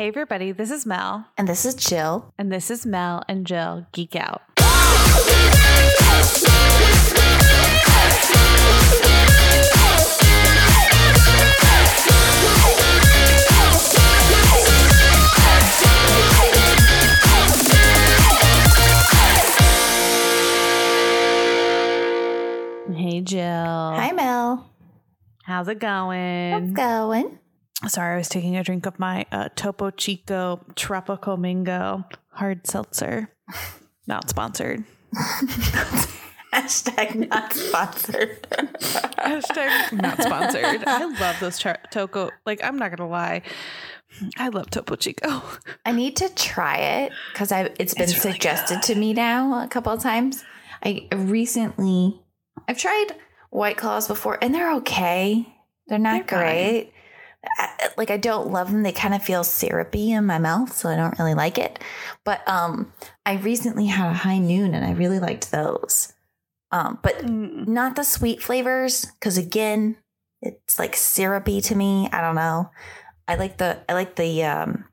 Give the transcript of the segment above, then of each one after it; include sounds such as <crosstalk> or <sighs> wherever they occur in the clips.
Hey, everybody, this is Mel, And this is Jill. and this is Mel and Jill Geek Out. Hey, Jill. Hi, Mel. How's it going? How's it going? Sorry, I was taking a drink of my uh, Topo Chico Tropical Mango hard seltzer. <laughs> Not sponsored. <laughs> Hashtag not sponsored. Hashtag not sponsored. I <laughs> love those char- Toco. Like, I'm not gonna lie, I love Topo Chico. I need to try it because I it's been It's really suggested to me now a couple of times. I recently I've tried White Claws before and they're okay. They're not They're great. I, like I don't love them. They kind of feel syrupy in my mouth, so I don't really like it. But um I recently had a high noon and I really liked those. Um but Mm, not the sweet flavors because again it's like syrupy to me i don't know i like the i like the um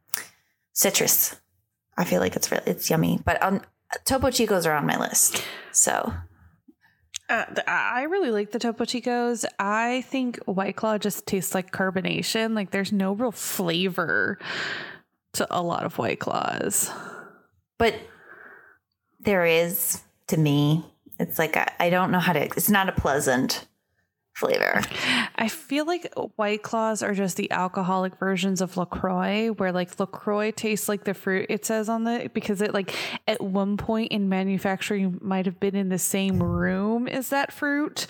citrus i feel like it's really it's yummy but um topo chicos are on my list so Uh, I really like the Topo Chicos. I think White Claw just tastes like carbonation. Like, there's no real flavor to a lot of White Claws. but there is to me it's like I, I don't know how to it's not a pleasant flavor I feel like White Claws are just the alcoholic versions of LaCroix, where like LaCroix tastes like the fruit it says on the because it like at one point in manufacturing might have been in the same room as that fruit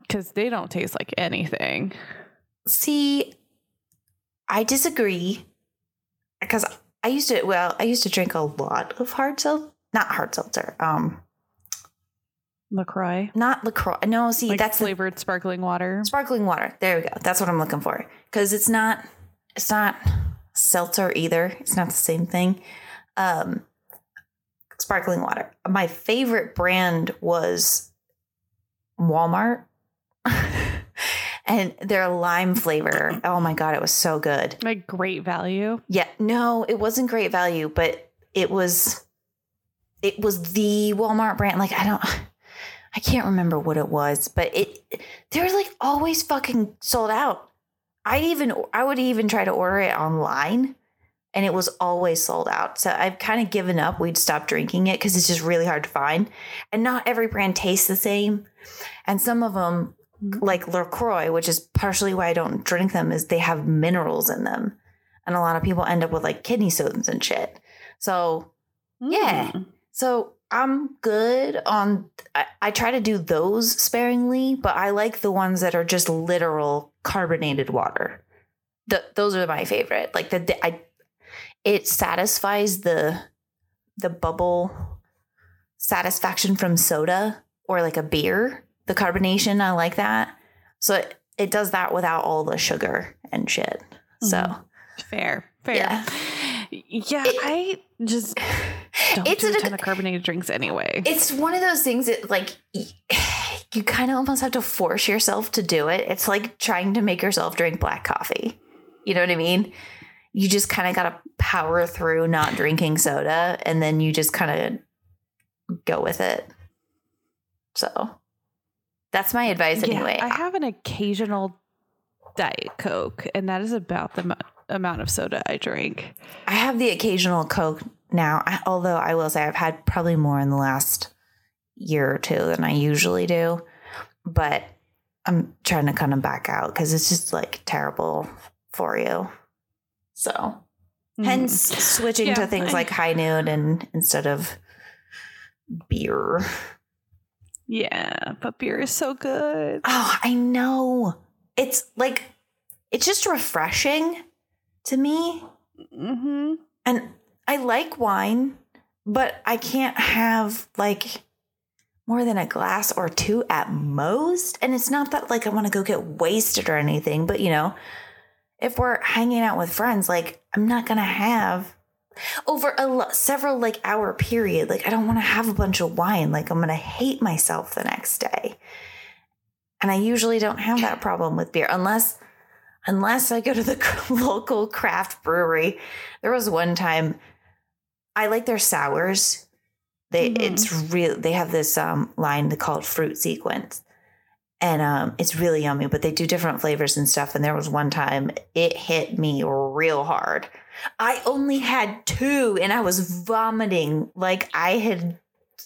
because they don't taste like anything. see i disagree because i used to well i used to drink a lot of hard seltzer not hard seltzer um LaCroix. not LaCroix. No, see, Like that's the flavored sparkling water. sparkling water. There we go. That's what I'm looking for. Because it's not it's not seltzer either. It's not the same thing. Um sparkling water. My favorite brand was Walmart. <laughs> and their lime flavor. Oh my god, it was so good. Like great value. Yeah, no, it wasn't great value, but it was it was the Walmart brand. Like I don't I can't remember what it was, but it they're like always fucking sold out. I even I would even try to order it online and it was always sold out. So I've kind of given up. We'd stop drinking it cuz it's just really hard to find. And not every brand tastes the same. And some of them like LaCroix, which is partially why I don't drink them, is they have minerals in them. And a lot of people end up with like kidney stones and shit. So, Yeah. Mm. so I'm good on, I, I try to do those sparingly, but I like the ones that are just literal carbonated water. The, those are my favorite. Like the, I, it satisfies the, the bubble satisfaction from soda or like a beer. The carbonation, I like that. So it, it does that without all the sugar and shit. So Mhm. Fair. Fair. Yeah. Yeah, It- I just don't It's do a an- ton of carbonated drinks anyway. it's one of those things that like <sighs> you kind of almost have to force yourself to do it. It's like trying to make yourself drink black coffee. You know what I mean? You just kind of got to power through not drinking soda and then you just kind of go with it. So that's my advice Yeah, anyway. I have an occasional Diet Coke, and that is about the mo- amount of soda I drink. I have the occasional Coke now, I, although I will say I've had probably more in the last year or two than I usually do. But I'm trying to kind of back out because it's just like terrible for you. So, hence switching Yeah, to things I- like high noon and instead of beer. Yeah, but beer is so good. Oh, I know. It's like, it's just refreshing to me. hmm And I like wine, but I can't have like more than a glass or two at most. And it's not that like I want to go get wasted or anything, but you know, if we're hanging out with friends, like I'm not going to have over a lo- several like hour period. Like I don't want to have a bunch of wine. Like I'm going to hate myself the next day. And I usually don't have that problem with beer unless unless I go to the <laughs> local craft brewery. There was one time I like their sours. They Mhm. it's real they have this um line they call fruit sequence. And um it's really yummy, but they do different flavors and stuff. And there was one time it hit me real hard. I only had two and I was vomiting like I had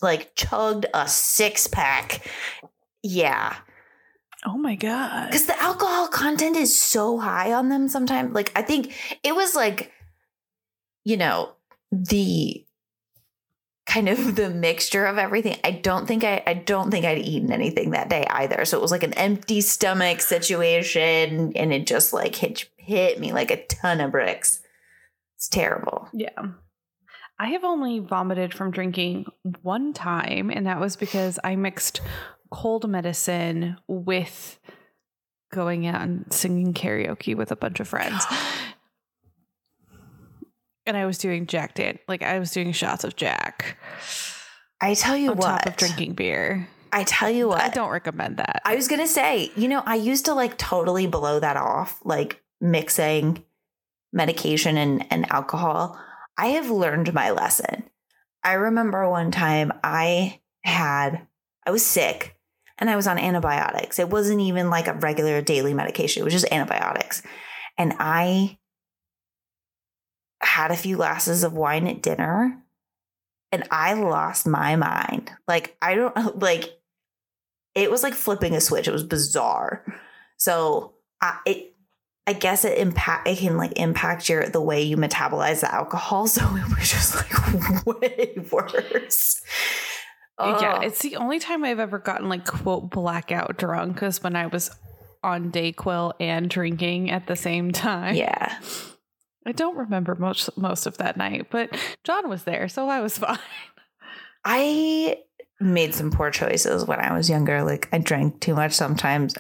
like chugged a six pack. Yeah. Oh my god. Because the alcohol content is so high on them sometimes. Like, I think it was like, you know, the kind of <laughs> the mixture of everything. I don't think I I don't think I'd eaten anything that day either. So it was like an empty stomach situation and it just like hit hit me like a ton of bricks. It's terrible. Yeah. I have only vomited from drinking one time, and that was because I mixed cold medicine with going out and singing karaoke with a bunch of friends. <gasps> <gasps> <gasps> and I was doing Jack Dan like I was doing shots of Jack I tell you on what. top of drinking beer. I tell you what. I don't recommend that. I was gonna say, you know, I used to like totally blow that off, like mixing medication and, and alcohol. I have learned my lesson. I remember one time I had, I was sick and I was on antibiotics. It wasn't even like a regular daily medication, it was just antibiotics. And I had a few glasses of wine at dinner and I lost my mind. Like, I don't <laughs> like it was like flipping a switch. It was bizarre. So I it I guess it impact it can like impact your the way you metabolize the alcohol. <laughs> So it was just like <laughs> way worse. Oh. Yeah, it's the only time I've ever gotten like quote blackout drunk is when I was on Dayquil and drinking at the same time. yeah. I don't remember most most of that night, but John was there, so I was <laughs> fine. I made some poor choices when I was younger. Like I drank too much sometimes.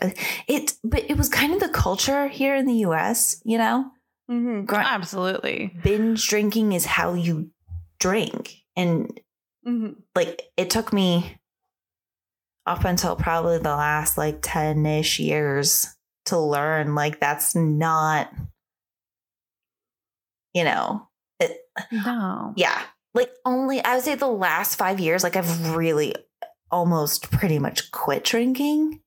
It but it was kind of the culture here in the US, you know? Mm-hmm. Gr- Absolutely. Binge drinking is how you drink. And Mm-hmm. like it took me up until probably the last like 10-ish years to learn like that's not you know it, No. yeah like only i would say the last five years like i've really almost pretty much quit drinking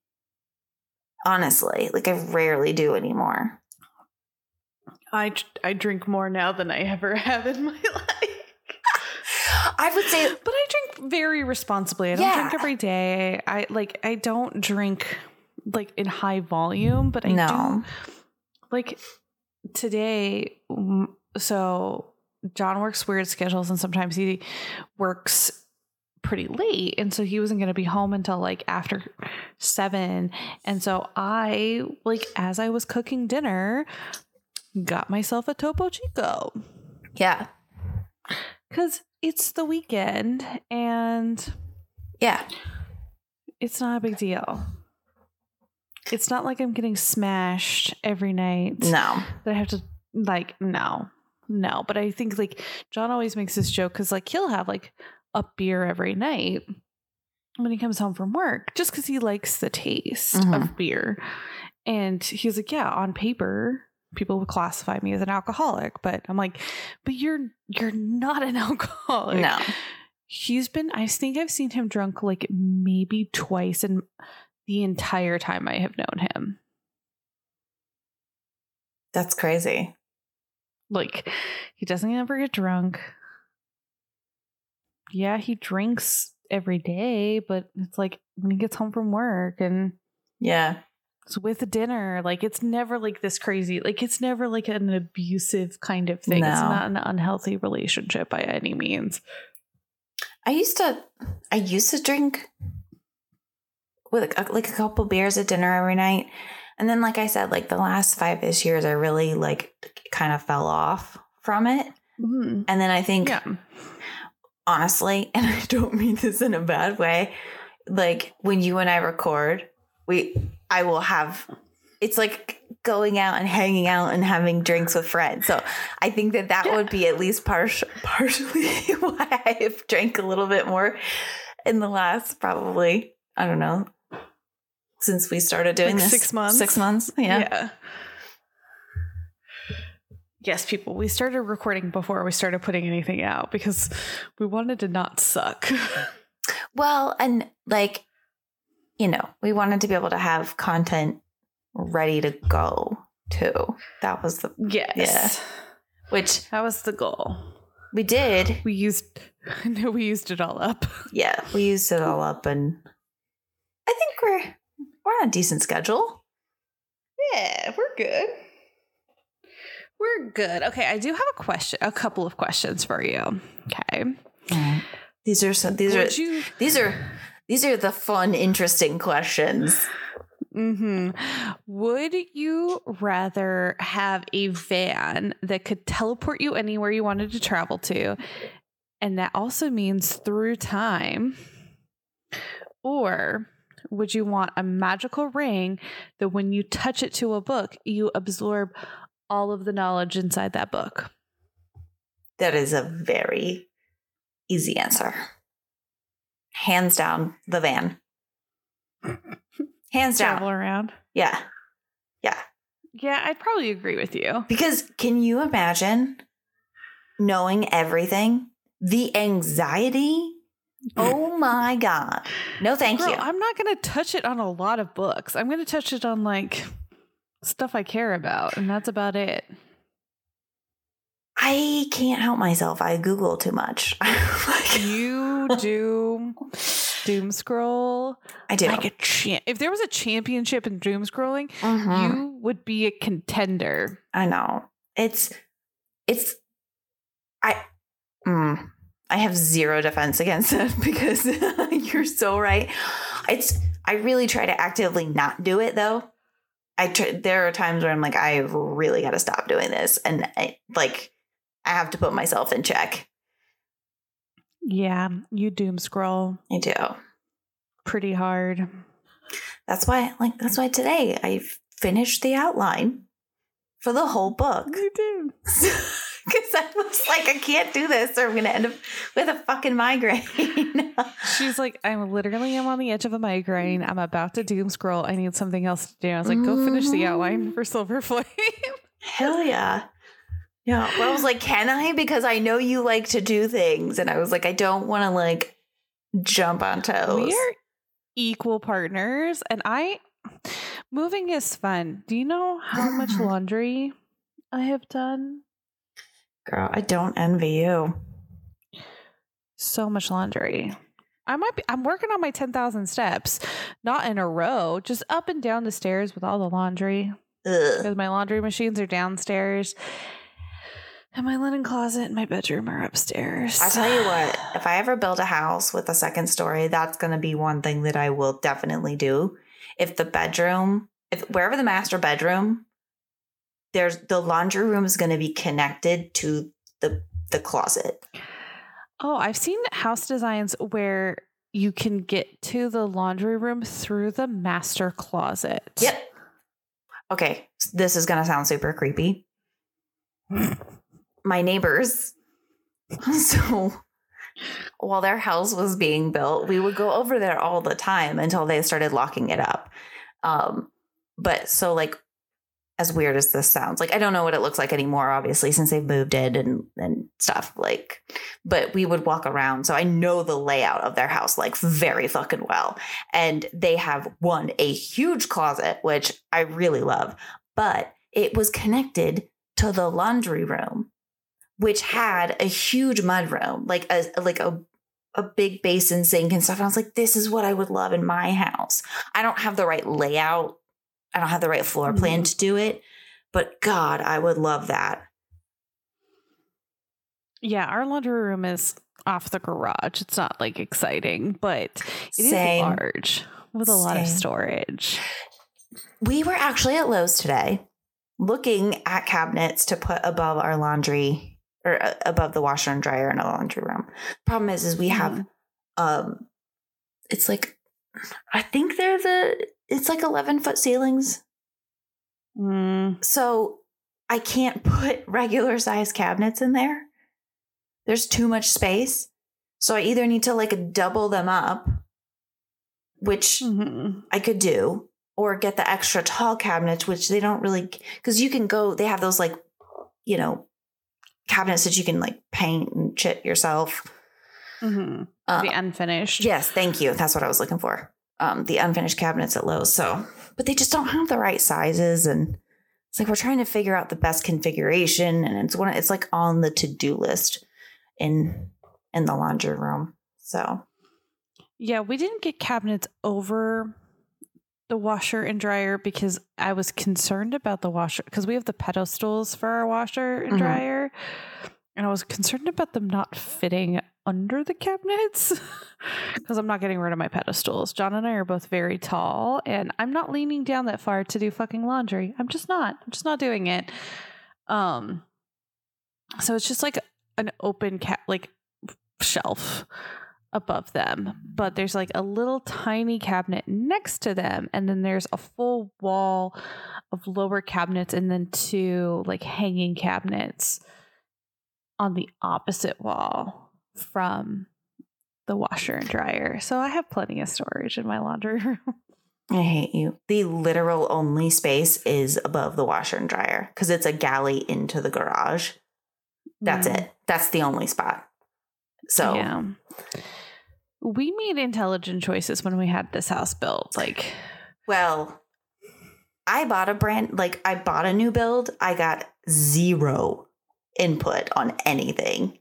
honestly like i rarely do anymore I I drink more now than I ever <laughs> have in my life. i would say But I drink very responsibly. I don't drink every day. I like I don't drink like in high volume, but I No. do like today so John works weird schedules and sometimes he works pretty late and so he wasn't going to be home until like after 7 and so I like as I was cooking dinner got myself a Topo Chico yeah cuz it's the weekend and yeah it's not a big deal. It's not like I'm getting smashed every night. no That I have to like no. No, but I think like John always makes this joke cuz like he'll have like a beer every night when he comes home from work just cuz he likes the taste Mhm. of beer. And he's like, "Yeah, on paper, people would classify me as an alcoholic, but I'm like, but you're you're not an <laughs> alcoholic." no He's been, I think I've seen him drunk like maybe twice in the entire time I have known him. that's crazy Like, he doesn't ever get drunk. Yeah, he drinks every day, but it's like when he gets home from work and yeah it's with dinner, like it's never like this crazy, like it's never like an abusive kind of thing. It's not an unhealthy relationship by any means. I used to I used to drink with like a couple beers at dinner every night. And then like I said like the last 5ish years I really like kind of fell off from it. Mhm. And then I think Yeah. honestly, <laughs> and I don't mean this in a bad way, like when you and I record, we I will have it's like going out and hanging out and having drinks with friends. So I think that that Yeah. would be at least partial, <laughs> partially why I have drank a little bit more in the last probably I don't know since we started doing Like this six months? Six months, yeah. Yeah. Yes, people, we started recording before we started putting anything out because we wanted to not suck. <laughs> Well, and like, you know, we wanted to be able to have content ready to go too. That was the yes. Yeah. which That was the goal. we did. We used <laughs> no, we used it all up. Yeah, we used it all up, and I think we're we're on a decent schedule. Yeah, we're good. We're good. Okay, I do have a question, a couple of questions for you. Okay. These are some. These Would are you these are these are the fun, interesting questions. Mm-hmm. Would you rather have a van that could teleport you anywhere you wanted to travel to, and that also means through time? Or would you want a magical ring that when you touch it to a book, you absorb all of the knowledge inside that book? That is a very easy answer. Hands down, the van. <laughs> Hands down. Travel around. Yeah. Yeah. Yeah, I'd probably agree with you. Because can you imagine knowing everything? The anxiety? Oh my God. No, thank Girl, you. I'm not going to touch it on a lot of books. I'm going to touch it on like stuff I care about, and that's about it. I can't help myself. I Google too much. <laughs> Like, You do doom scroll I do. like a champ. If there was a championship in doom scrolling, Mhm. you would be a contender. I know. It's it's I mm, I have zero defense against it <laughs> because <laughs> you're so right. It's I really try to actively not do it though. I try, there are times where I'm like I really got to stop doing this and I, like I have to put myself in check. Yeah, you doom scroll I do. pretty hard. That's why like that's why today I finished the outline for the whole book. You do. <laughs> <laughs> Because I was like, I can't do this, or I'm gonna end up with a fucking migraine. <laughs> She's like, I'm literally am on the edge of a migraine. I'm about to doom scroll. I need something else to do. I was like, go finish the mm-hmm. outline for Silver Flame. <laughs> Hell yeah. Yeah. Well, I was like, can I? Because I know you like to do things. And I was like, I don't want to like jump on toes. We are equal partners, and I moving is fun. Do you know how much <gasps> laundry I have done? Girl, I don't envy you. So much laundry. I might be. I'm working on my ten thousand steps, not in a row, just up and down the stairs with all the laundry. Ugh. Because my laundry machines are downstairs, and my linen closet and my bedroom are upstairs. I tell you what, if I ever build a house with a second story, that's going to be one thing that I will definitely do. If the bedroom, if wherever the master bedroom, there's the laundry room is going to be connected to the the closet. Oh, I've seen house designs where you can get to the laundry room through the master closet. Yep. Okay, this is going to sound super creepy. <laughs> My neighbors, <laughs> so while their house was being built, we would go over there all the time until they started locking it up. Um, but so like as weird as this sounds, like I don't know what it looks like anymore, obviously, since they've moved in and and stuff. Like, but we would walk around, so I know the layout of their house like very fucking well. And they have one a huge closet, which I really love, but it was connected to the laundry room, which had a huge mud room, like a like a a big basin sink and stuff. And I was like, this is what I would love in my house. I don't have the right layout. I don't have the right floor plan to do it, but God, I would love that. Yeah, our laundry room is off the garage. It's not like exciting, but it is Same. large with a lot of storage. We were actually at Lowe's today looking at cabinets to put above our laundry or uh, above the washer and dryer in a laundry room. Problem is, is we have, um, it's like, I think they're the, it's like 11 foot ceilings. Mm, So I can't put <laughs> regular size cabinets in there. There's too much space. So I either need to like double them up, which mhm. I could do, or get the extra tall cabinets, which they don't really, because you can go, they have those like, you know, cabinets that you can like paint and chit yourself. Mm-hmm. Um, the unfinished. Yes, thank you. That's what I was looking for. Um, the unfinished cabinets at Lowe's. So, but they just don't have the right sizes, and it's like we're trying to figure out the best configuration, and it's one. It's like on the to do list in in the laundry room. So, Yeah, we didn't get cabinets over the washer and dryer because I was concerned about the washer because we have the pedestals for our washer and Mhm. dryer. And I was concerned about them not fitting under the cabinets <laughs> because I'm not getting rid of my pedestals. John and I are both very tall, and I'm not leaning down that far to do fucking laundry. I'm just not. I'm just not doing it. Um, so it's just like an open cat, like shelf above them, but there's like a little tiny cabinet next to them, and then there's a full wall of lower cabinets, and then two like hanging cabinets on the opposite wall from the washer and dryer. So I have plenty of storage in my laundry <laughs> room. I hate you. The literal only space is above the washer and dryer because it's a galley into the garage. That's Mm. it. That's the only spot. So, yeah. We made intelligent choices when we had this house built. Like, well, I bought a brand, like, I bought a new build. I got zero input on anything.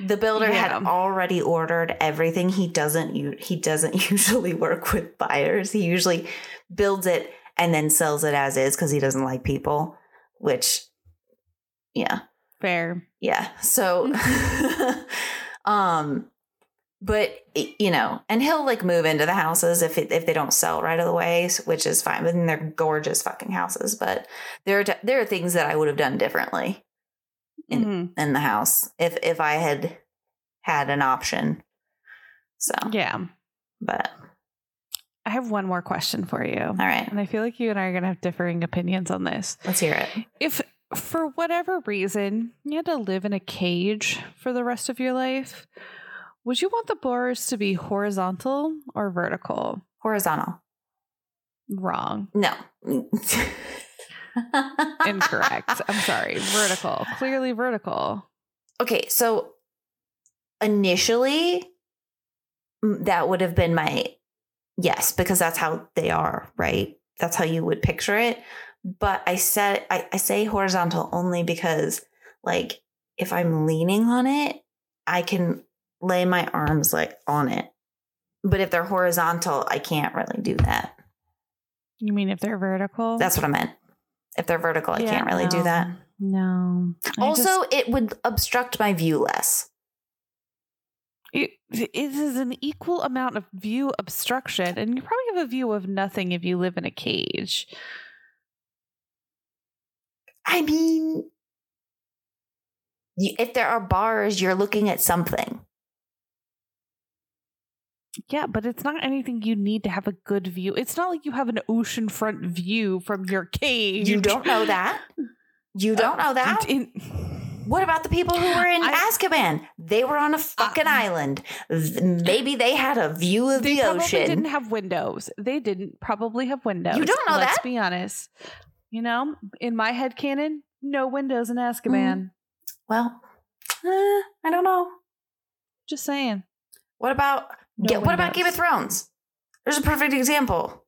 The builder had already ordered everything. He doesn't he doesn't <laughs> usually work with buyers. He usually builds it and then sells it as is because he doesn't like people, which yeah. fair. Yeah. So <laughs> um but you know, and he'll like move into the houses if it, if they don't sell right away, which is fine. But then they're gorgeous fucking houses. But there are there are things that I would have done differently in Mhm. in the house if if I had had an option. So Yeah. but I have one more question for you. all right, And I feel like you and I are going to have differing opinions on this. let's hear it. If for whatever reason you had to live in a cage for the rest of your life, would you want the bars to be horizontal or vertical? Horizontal. Wrong. No. <laughs> Incorrect. I'm sorry. Vertical. Clearly vertical. okay, so initially that would have been my yes, because that's how they are, right? That's how you would picture it. But I said I, I say horizontal only because like if I'm leaning on it, I can lay my arms like on it. But if they're horizontal, I can't really do that. You mean if they're vertical? That's what I meant. If they're vertical, I Yeah, can't really do that. No. I Also, just- it would obstruct my view less. it, it is an equal amount of view obstruction, and you probably have a view of nothing if you live in a cage. I mean, you, if there are bars, you're looking at something. Yeah, but it's not anything you need to have a good view. It's not like you have an oceanfront view from your cage. You don't know that. You don't know that. What about the people who were in I- Azkaban? They were on a fucking island. Maybe they had a view of the ocean. They didn't have windows. They didn't probably have windows. You don't know Let's that. be honest. You know, in my head canon, no windows in Azkaban. well, eh, I don't know. Just saying. What about No Ga- what about Game of. Thrones? There's a perfect example.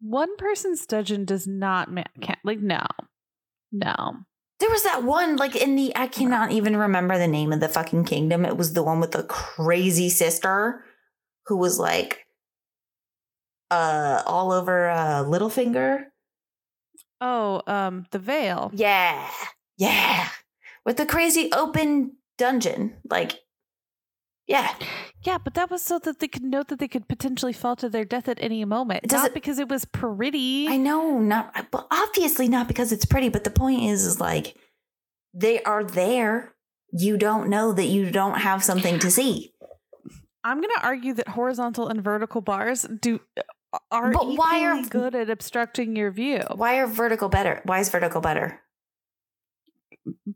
One person's dungeon does not ma- can't, like no, no. There was that one, like in the I cannot even remember the name of the fucking kingdom. It was the one with the crazy sister who was like uh all over uh Littlefinger. Oh, um, the veil. Yeah. Yeah. With the crazy open dungeon. Like yeah. Yeah, but that was so that they could note that they could potentially fall to their death at any moment. Does not it- because it was pretty. I know, not but obviously not because it's pretty, but the point is is like they are there. You don't know that you don't have something to see. I'm going to argue that horizontal and vertical bars do uh, are But why are- good at obstructing your view Why are vertical better? Why is vertical better?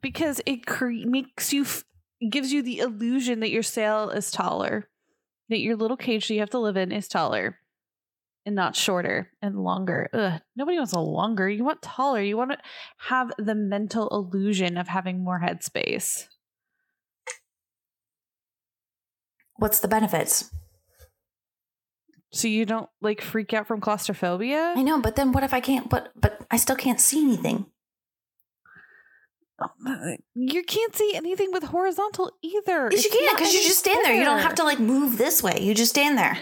because it cre- makes you f- gives you the illusion that your sail is taller, that your little cage that you have to live in is taller. and not shorter and longer. Ugh, nobody wants a longer. You want taller. You want to have the mental illusion of having more headspace. What's the benefits? So you don't like freak out from claustrophobia? I know, but then what if I can't? But but I still can't see anything. You can't see anything with horizontal either. Yes, you It's can not because you just stand there. You don't have to like move this way. You just stand there.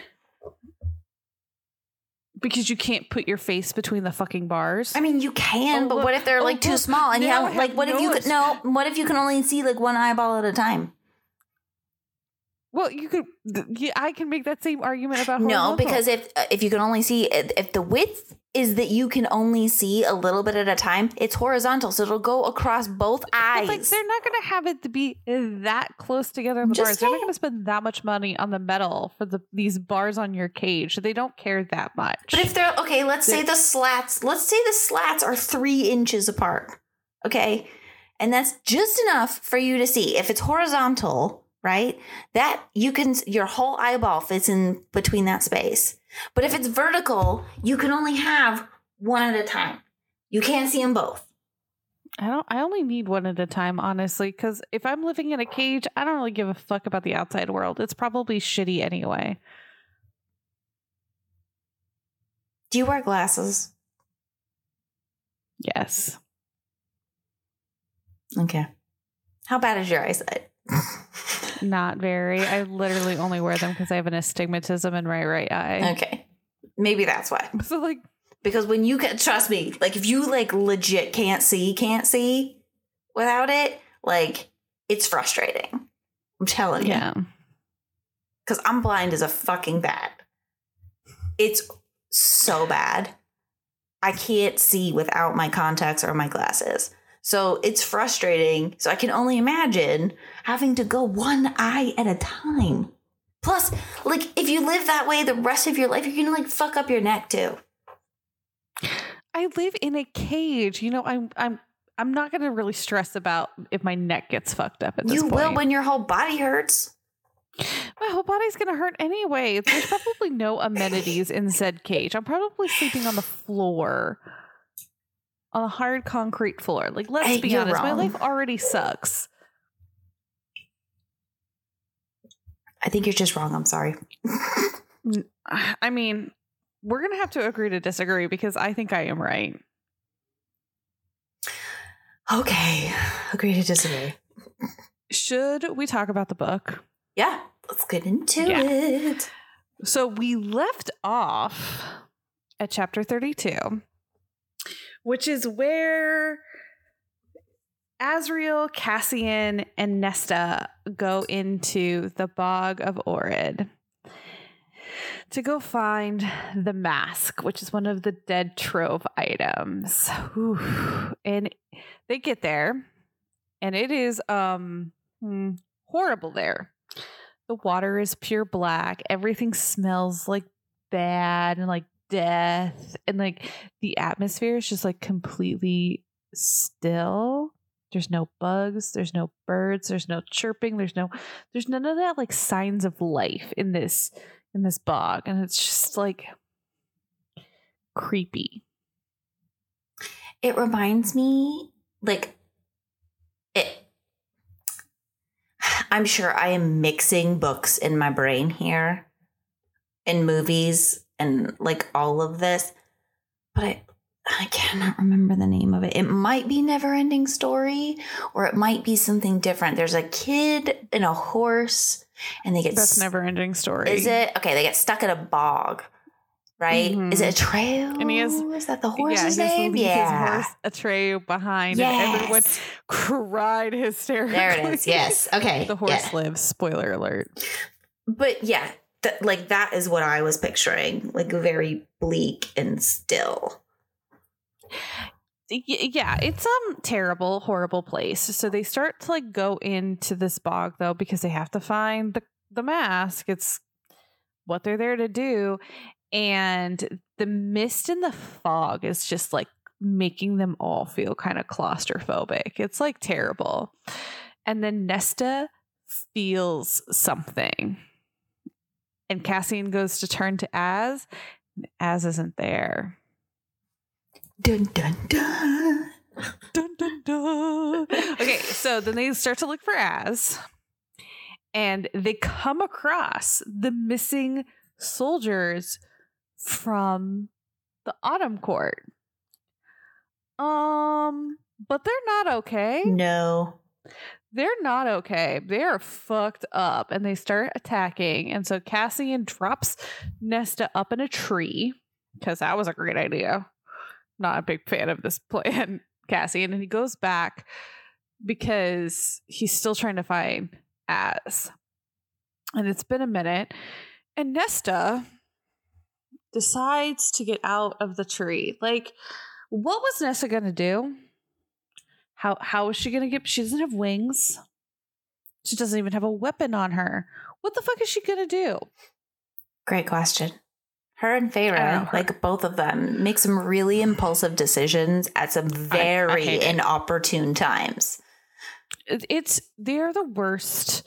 because you can't put your face between the fucking bars. I mean, you can, Oh, but look. what if they're Oh, like too look. small and you Now have like what if you could no? What if you can only see like one eyeball at a time? Well, you could. yeah, I can make that same argument about No, because if uh, if you can only see if the width is that you can only see a little bit at a time, it's horizontal, so it'll go across both eyes. But, like they're not going to have it to be that close together on the Just bars. They're not going to spend that much money on the metal for the these bars on your cage. They don't care that much. But if they're okay, let's say the slats, let's say the slats are three inches apart. Okay. And that's just enough for you to see. If it's horizontal, right? That you can, your whole eyeball fits in between that space. But if it's vertical, you can only have one at a time. You can't see them both. I don't. I only need one at a time, honestly. Because if I'm living in a cage, I don't really give a fuck about the outside world. It's probably shitty anyway. Do you wear glasses? Yes. Okay. How bad is your eyesight? Not very. I literally only wear them because I have an astigmatism in my right eye. okay. Maybe that's why. <laughs> So like, because when you can trust me like if you like legit can't see can't see without it like it's frustrating i'm telling you yeah. because i'm blind as a fucking bat it's so bad i can't see without my contacts or my glasses so it's frustrating so i can only imagine having to go one eye at a time plus like if you live that way the rest of your life you're gonna like fuck up your neck too I live in a cage. You know, I'm I'm I'm not gonna really stress about if my neck gets fucked up at this you point. will when your whole body hurts my whole body's gonna hurt anyway. There's probably no amenities in said cage. I'm probably sleeping on the floor. On a hard concrete floor. Like, let's Hey, be honest, my life already sucks. I think you're just wrong. I'm sorry. I mean, we're gonna have to agree to disagree because I think I am right. Okay. Agree to disagree. Should we talk about the book? Yeah. Let's get into Yeah. it. So we left off at chapter 32, which is where Azriel, Cassian, and Nesta go into the bog of Oorid to go find the mask, which is one of the Dread Trove items. And they get there, and it is um hmm, horrible there. The water is pure black. Everything smells like bad and like death. And like the atmosphere is just like completely still. There's no bugs, there's no birds, there's no chirping, there's no there's none of that like signs of life in this in this bog. And it's just like creepy. It reminds me, like, it. I'm sure I am mixing books in my brain here and movies and like all of this, but I. I cannot remember the name of it. It might be Never Ending Story or it might be something different. There's a kid and a horse and they get That's s- never ending story. Is it okay? They get stuck in a bog, right? Mhm. Is it a trail? And he has- is that the yeah, horse's to name? Yeah, his horse a tray behind, and everyone cried <laughs> hysterically. there it is. Yes, okay. the horse yeah. lives. Spoiler alert. But yeah, th- like that is what I was picturing, like very bleak and still. Yeah, it's um terrible, horrible place. So they start to like go into this bog though because they have to find the the mask. It's what they're there to do, and the mist and the fog is just like making them all feel kind of claustrophobic. It's like terrible. And then Nesta feels something. And Cassian goes to turn to Az, Az isn't there. Dun dun dun. Dun, dun, dun. Okay, so then they start to look for Az, and they come across the missing soldiers from the Autumn Court. Um, but they're not okay. No. They're not okay. They are fucked up and they start attacking. And so Cassian drops Nesta up in a tree because that was a great idea. Not a big fan of this <laughs> plan, Cassian. And he goes back because he's still trying to find Az. And it's been a minute. And Nesta decides to get out of the tree. Like, what was Nesta going to do? How how is she gonna get? She doesn't have wings. She doesn't even have a weapon on her. What the fuck is she gonna do? Great question. Her and I Feyre, like both of them, make some really impulsive decisions at some very hate it. inopportune times. It's they're the worst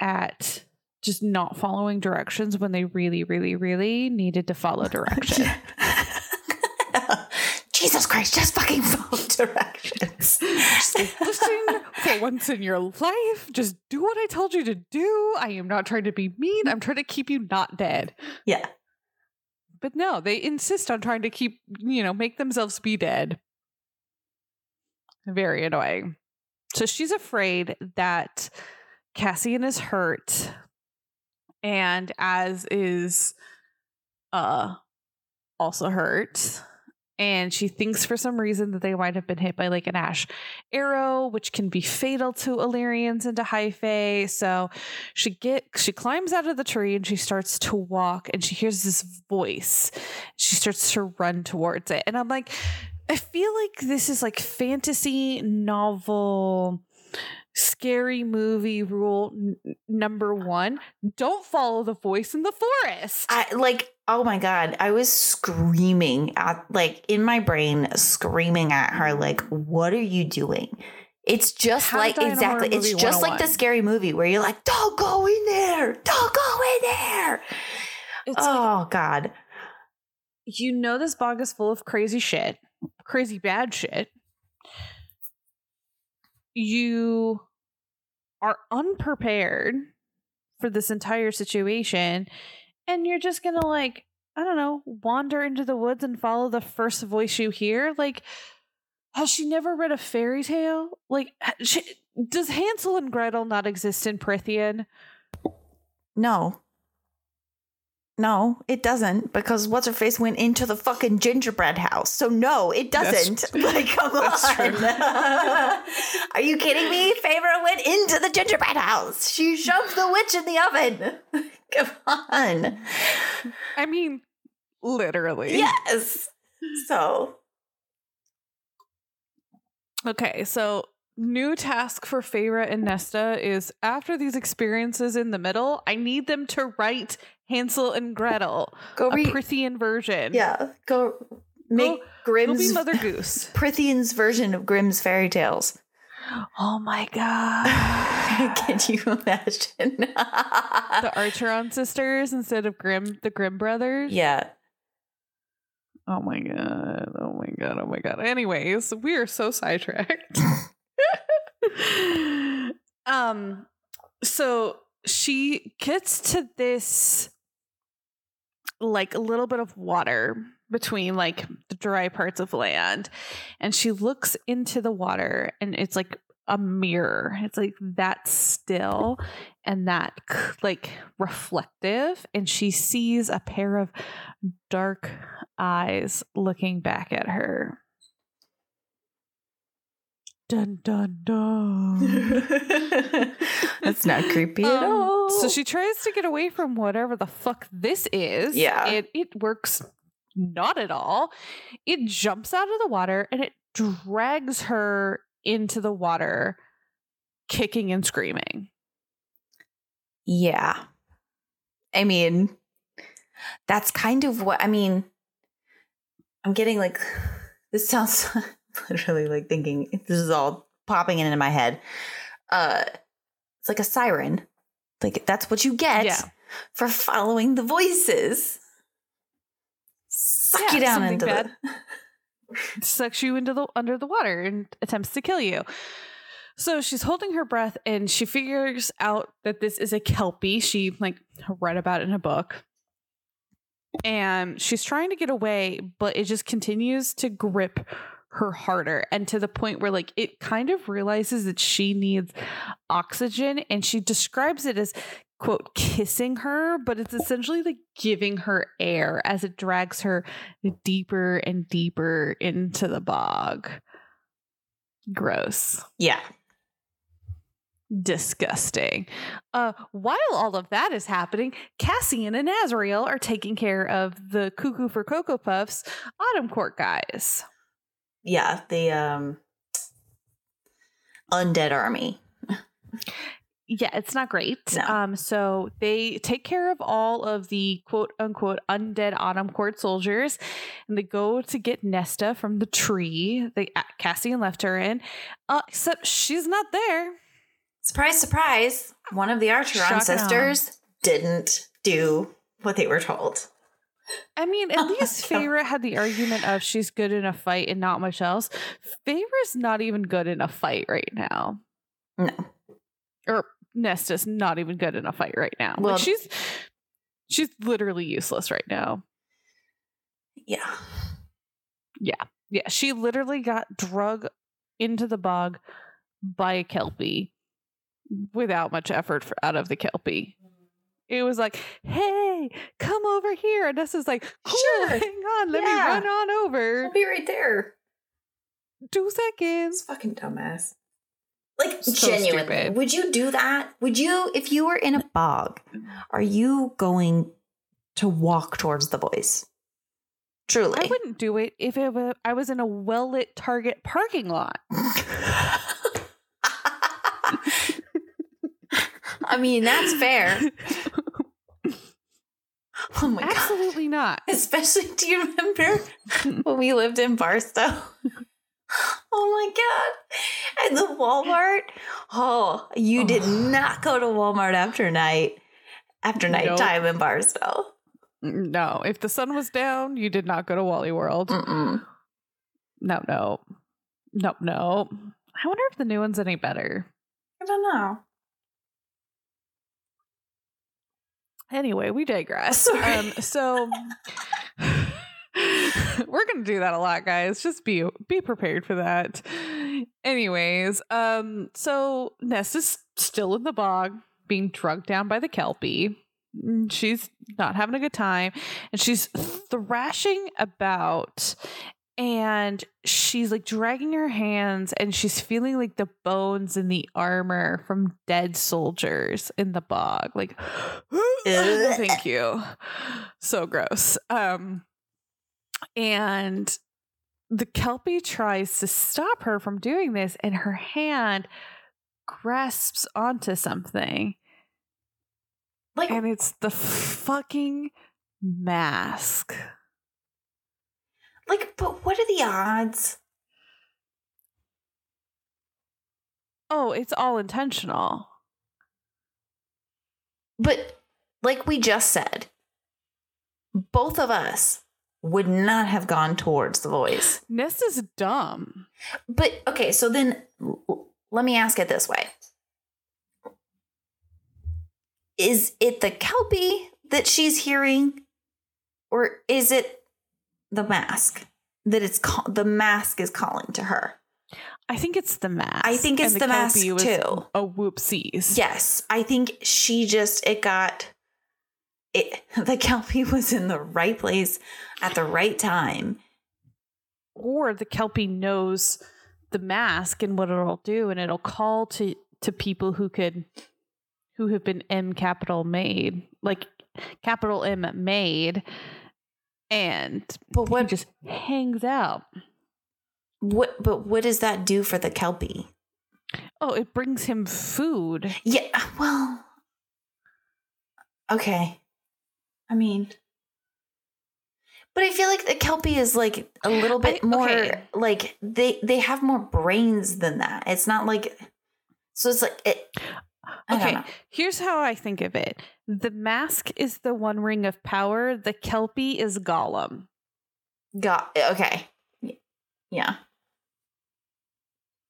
at just not following directions when they really, really, really needed to follow <laughs> direction. <laughs> Jesus Christ, just fucking follow directions. Once in your life, just do what I told you to do. I am not trying to be mean. I'm trying to keep you not dead. yeah. But no, they insist on trying to keep, you know, make themselves be dead. Very annoying. So she's afraid that Cassian is hurt and as is uh also hurt. And she thinks for some reason that they might have been hit by like an ash arrow, which can be fatal to Illyrians and to High Fae. So she get she climbs out of the tree and she starts to walk and she hears this voice. She starts to run towards it. And I'm like, I feel like this is like fantasy novel scary movie rule n- number 1. Don't follow the voice in the forest. I like, oh my God. I was screaming at, like, in my brain, screaming at her, mm-hmm. like, what are you doing? It's just How like, Die in a exactly. It's just like the oh scary movie where you're like, don't go in there. Don't go in there. It's like, oh, God. you know this bog is full of crazy shit, crazy bad shit. You are unprepared for this entire situation, and you're just gonna like, I don't know, wander into the woods and follow the first voice you hear. Like, has she never read a fairy tale? Like, she, does Hansel and Gretel not exist in Prythian? No. No, it doesn't because what's her face went into the fucking gingerbread house. So no, it doesn't. <laughs> like, come <laughs> that's on. <laughs> Are you kidding me? Feyre went into the gingerbread house. She shoved the witch in the oven. come on. I mean, literally. Yes. So Okay, so new task for Feyre and Nesta is after these experiences in the middle, I need them to write Hansel and Gretel, go a read. Prythian version. yeah, go make Go be Grimm's Mother Goose. <laughs> Prythian's version of Grimm's fairy tales. oh my god. <laughs> Can you imagine? <laughs> the Archeron sisters instead of Grimm, the Grimm brothers. yeah. Oh my god. Oh my god. Oh my god. Anyways, we are so sidetracked. Um so she gets to this like a little bit of water between like the dry parts of land and she looks into the water and it's like a mirror. It's like that still and that like reflective and she sees a pair of dark eyes looking back at her dun dun dun <laughs> That's not creepy at Um, all. So she tries to get away from whatever the fuck this is. Yeah. It it works not at all. It jumps out of the water and it drags her into the water, kicking and screaming. Yeah. I mean, that's kind of what I mean. I'm getting like <sighs> this sounds <laughs> <laughs> literally like thinking this is all popping into my head. Uh it's like a siren. Like that's what you get Yeah. for following the voices. suck Yeah, you down into bad. the. <laughs> sucks you into the under the water and attempts to kill you. So she's holding her breath and she figures out that this is a kelpie. She like read about it in a book. And she's trying to get away, but it just continues to grip her harder and to the point where like it kind of realizes that she needs oxygen and she describes it as quote kissing her but it's essentially like giving her air as it drags her deeper and deeper into the bog. Gross. Yeah. disgusting. Uh while all of that is happening cassian and azriel are taking care of the cuckoo for cocoa puffs autumn court guys Yeah. The um undead army. Yeah, it's not great. No. Um, so they take care of all of the quote unquote undead Autumn Court soldiers, and they go to get Nesta from the tree that Cassian left her in. Uh, except she's not there. Surprise, surprise. One of the Archeron Shock sisters didn't do what they were told. I mean, at <laughs> Oh least God. Feyre had the argument of she's good in a fight and not much else. Feyre's not even good in a fight right now. No. Or Nesta's not even good in a fight right now. Well- like she's she's literally useless right now. Yeah. Yeah. Yeah, she literally got drug into the bog by a kelpie without much effort for, out of the kelpie. It was like, "Hey, come over here," and this is like, "Cool, Sure. hang on, let Yeah. me run on over." I'll be right there. Two It's seconds. fucking dumbass. Like So genuinely, stupid. would you do that? Would you, if you were in a bog, are you going to walk towards the boys? Truly. I wouldn't do it if it were, I was in a well lit Target parking lot. <laughs> I mean, that's fair. <laughs> <laughs> Oh my god. Absolutely not. Especially, do you remember <laughs> when we lived in Barstow? Oh my god. And the Walmart. Oh, you did not go to Walmart after night after Nope. nighttime in Barstow. No, if the sun was down, you did not go to Wally World. Mm-mm. No, no, no, no. I wonder if the new one's any better. I don't know. Anyway, we digress. <laughs> Um, so we're gonna do that a lot, guys. Just be be prepared for that. Anyways, um, so Ness is still in the bog, being drugged down by the kelpie. Mm, She's not having a good time, and she's thrashing about. And she's like dragging her hands, and she's feeling like the bones in the armor from dead soldiers in the bog. Like, <gasps> thank you. So gross. Um, and the kelpie tries to stop her from doing this, and her hand grasps onto something, Like, and it's the fucking mask. Like, but what are the odds? Oh, it's all intentional. But like we just said, both of us would not have gone towards the voice. Nesta's dumb. But okay, so then l- let me ask it this way. Is it the Kelpie that she's hearing or is it the mask that it's call- the mask is calling to her? I think it's the mask. I think it's and the mask, too. A whoopsies. Yes, I think she just it got it <laughs> the Kelpie was in the right place at the right time. or the kelpie knows the mask and what it'll do and it'll call to to people who could who have been m capital made like capital m made and But what just hangs out what but what does that do for the Kelpie? oh it brings him food Yeah, well Okay. I mean but I feel like the Kelpie is like a little bit I- more okay. like they they have more brains than that. It's not like so it's like it okay here's how i think of it the mask is the one ring of power the kelpie is gollum Got eh, okay. Yeah.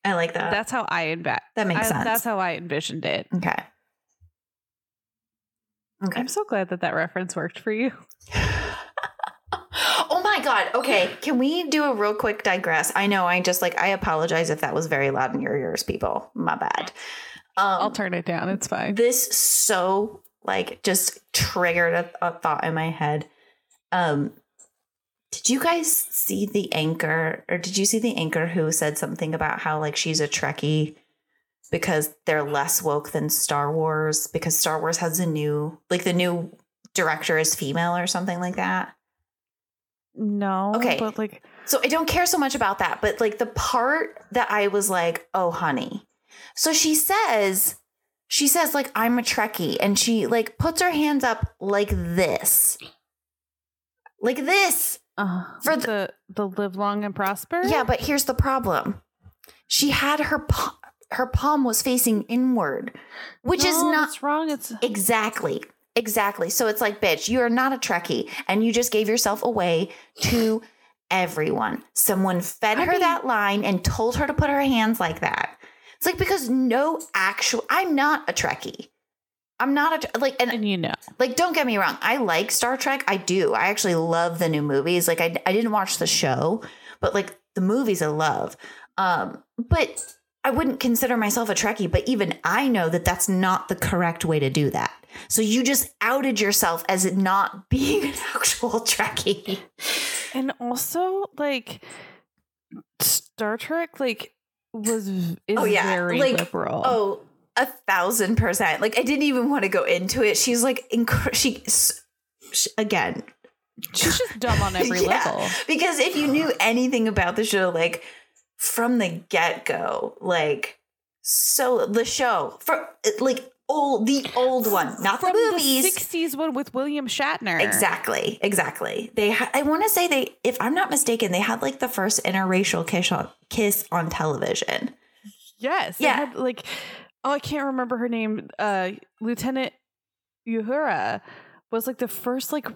I like that. That's how I envisioned. that makes I, sense. That's how I envisioned it. okay. Okay. I'm so glad that that reference worked for you. <laughs> oh my god. Okay, can we do a real quick digress? I know I just like I apologize if that was very loud in your ears, people. My bad. Um, I'll turn it down. It's fine. this so like just triggered a, a thought in my head. Um, did you guys see the anchor, or did you see the anchor who said something about how like she's a Trekkie because they're less woke than Star Wars because Star Wars has a new like the new director is female or something like that. No. Okay. But like, So I don't care so much about that, but like the part that I was like, oh, honey. So she says, she says, like, I'm a Trekkie. And she like puts her hands up like this. Like this. uh, For the the live long and prosper. Yeah, but here's the problem. She had her palm, her palm was facing inward, which is not It's wrong. It's Exactly. Exactly. So it's like, bitch, you are not a Trekkie and you just gave yourself away to everyone. Someone fed I her mean- that line and told her to put her hands like that. It's like because no actual I'm not a Trekkie. I'm not a like and and you know. like don't get me wrong, I like Star Trek. I do. I actually love the new movies. Like I I didn't watch the show, but like the movies I love. Um but I wouldn't consider myself a Trekkie, but even I know that that's not the correct way to do that. So you just outed yourself as it not <laughs> being an actual Trekkie. And also, like Star Trek, like was is Oh, yeah. very Like, liberal. Oh, a thousand percent. Like I didn't even want to go into it. She's like, inc- she, s- sh again, she's just dumb on <laughs> every Yeah. level. Because if you knew anything about the show, like from the get go, like so the show for like old the old one, not From the movies. the '60s one with William Shatner. Exactly, exactly. They, ha- I want to say they, if I'm not mistaken, they had like the first interracial kiss on kiss on television. Yes. Yeah. Yeah. like, oh, I can't remember her name. Uh, Lieutenant Uhura was like the first like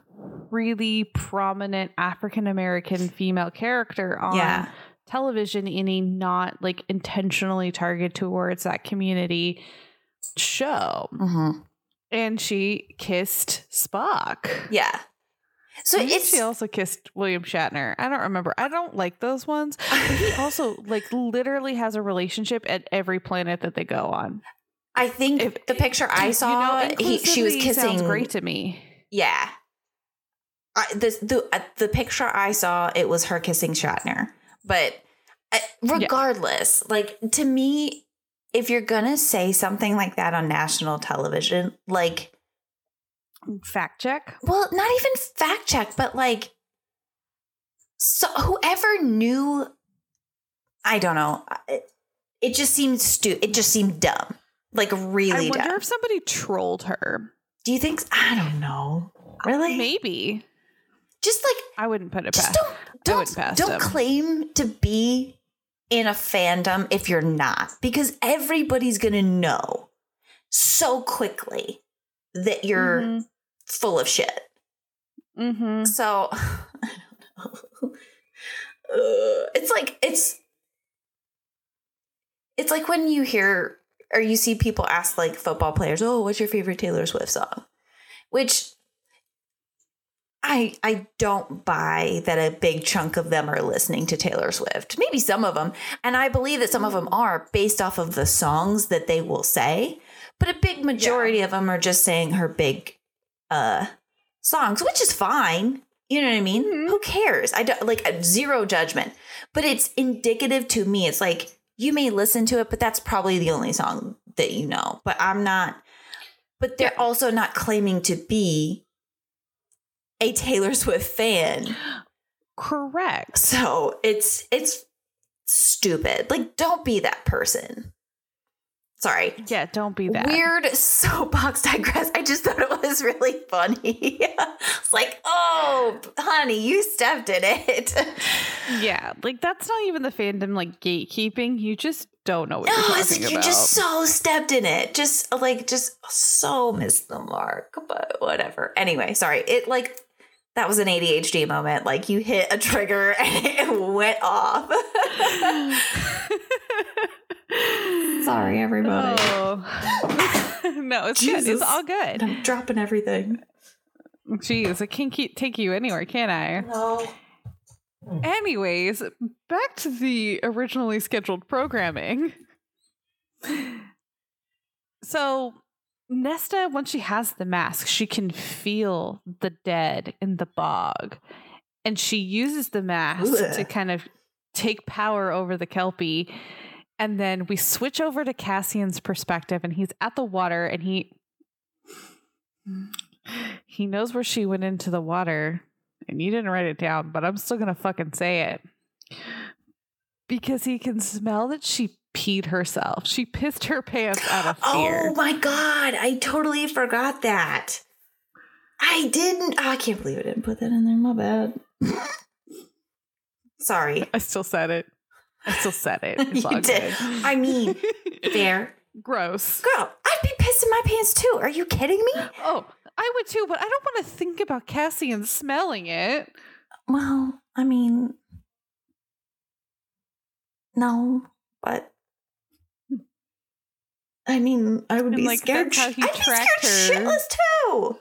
really prominent African American female character on Yeah. television in a not like intentionally targeted towards that community show. Mm-hmm. And she kissed Spock. Yeah. So it's she also kissed William Shatner. I don't remember. I don't like those ones. But he also <laughs> like literally has a relationship at every planet that they go on. I think If- the picture I saw, he, she was kissing. Great to me. Yeah. I, this the uh, the picture I saw, it was her kissing Shatner. But uh, regardless, like to me, if you're gonna say something like that on national television, like, Fact check. well, not even fact check, but like, so whoever knew, I don't know. It, it just seemed stu. It just seemed dumb. Like really I wonder dumb. if somebody trolled her. Do you think? I don't know. Uh, really? Maybe. Just like I wouldn't put it past. don't don't don't claim to be in a fandom if you're not because everybody's gonna know so quickly that you're Mhm. full of shit Mhm. so i don't know Uh, it's like it's it's like when you hear or you see people ask like football players oh what's your favorite taylor swift song which I I don't buy that a big chunk of them are listening to Taylor Swift. Maybe some of them, and I believe that some of them are based off of the songs that they will say, but a big majority of them are just saying her big uh songs, which is fine. You know what I mean? Mhm. Who cares? I don't like zero judgment, but it's indicative to me. It's like you may listen to it, but that's probably the only song that you know. But I'm not. But they're also not claiming to be a Taylor Swift fan. Correct. So it's it's stupid. Like, don't be that person. Sorry. Yeah, don't be that. Weird soapbox <laughs> digress. I just thought it was really funny. <laughs> it's like, oh, honey, you stepped in it. <laughs> Yeah, like that's not even the fandom like gatekeeping. You just don't know what you're No, talking it's like about. you just so stepped in it. Just like just so missed the mark. But whatever. Anyway, sorry. It like that was an ADHD moment. Like you hit a trigger <laughs> and it went off. <laughs> Sorry, everybody. Oh. <laughs> no, it's good. It's all good. I'm dropping everything. Jeez, I can't keep, take you anywhere, can I? No. Anyways, back to the originally scheduled programming. So, Nesta, once she has the mask, she can feel the dead in the bog. And she uses the mask Ugh. to kind of take power over the Kelpie. And then we switch over to Cassian's perspective, and he's at the water and he. He knows where she went into the water, and you didn't write it down, but I'm still gonna fucking say it. Because he can smell that she peed herself. She pissed her pants out of oh fear. Oh my god, I totally forgot that. I didn't. Oh, I can't believe I didn't put that in there. My bad. <laughs> Sorry. I still said it. I still said it. It's <laughs> You did. good. I mean, <laughs> Fair. Gross. Girl, I'd be pissing my pants too. Are you kidding me? Oh, I would too, but I don't want to think about Cassian smelling it. Well, I mean, no, but I mean, I would And, be like, scared. that's how he I'd be tracked scared her. shitless too.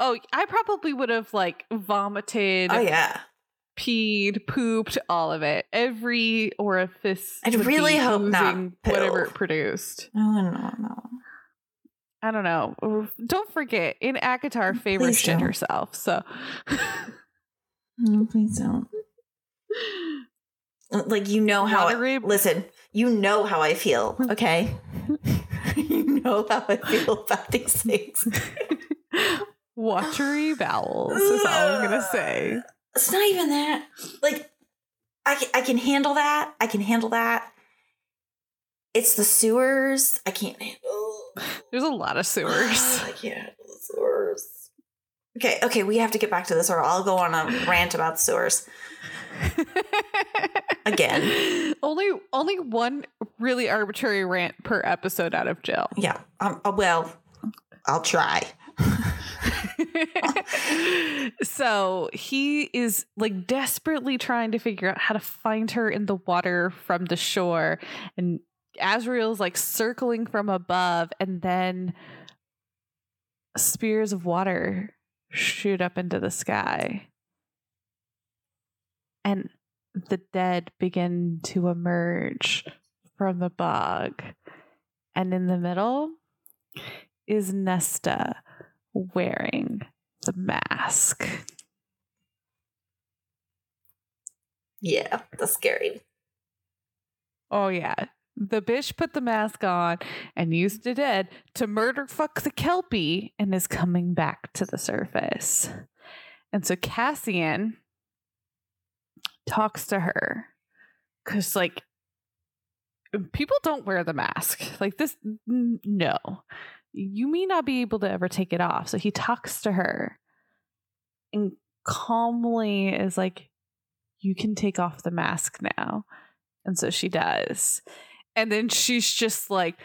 Oh, I probably would have like vomited, Oh yeah, peed, pooped, all of it. Every orifice. I'd really hope not oozing Whatever it produced. no, no, no. I don't know. Don't forget, in ACOTAR, oh, Favor Please shit herself. So, No, please don't. <laughs> Like you know how. I, listen, you know how I feel. Okay, <laughs> <laughs> you know how I feel about these things. <laughs> watery bowels is all I'm gonna <laughs> say. It's not even that. Like, I can, I can handle that. I can handle that. It's the sewers. I can't handle. There's a lot of <sighs> sewers. I can't handle the sewers. Okay, okay, we have to get back to this, or I'll go on a rant about sewers again. only only one really arbitrary rant per episode out of Jill. Yeah. Um. uh, Well, I'll try. <laughs> so he is like desperately trying to figure out how to find her in the water from the shore and Azriel's like circling from above and then spears of water shoot up into the sky and the dead begin to emerge from the bog and in the middle is Nesta wearing the mask. Yeah, that's scary. Oh yeah. The bitch put the mask on and used the dead to murder fuck the Kelpie and is coming back to the surface. And so Cassian talks to her because like people don't wear the mask. Like this n- no. You may not be able to ever take it off. So he talks to her and calmly is like you can take off the mask now. And so she does and then she's just like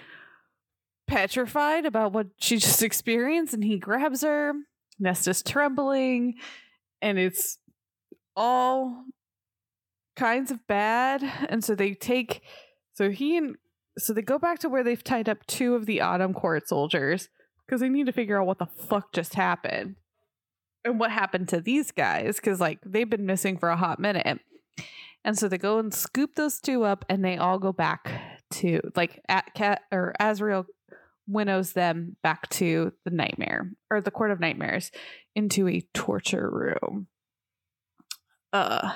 petrified about what she just experienced and he grabs her nesta's trembling and it's all kinds of bad and so they take so he and so they go back to where they've tied up two of the autumn court soldiers because they need to figure out what the fuck just happened and what happened to these guys because like they've been missing for a hot minute. And so they go and scoop those two up and they all go back to like at cat or azriel winnows them back to the nightmare or the court of nightmares into a torture room uh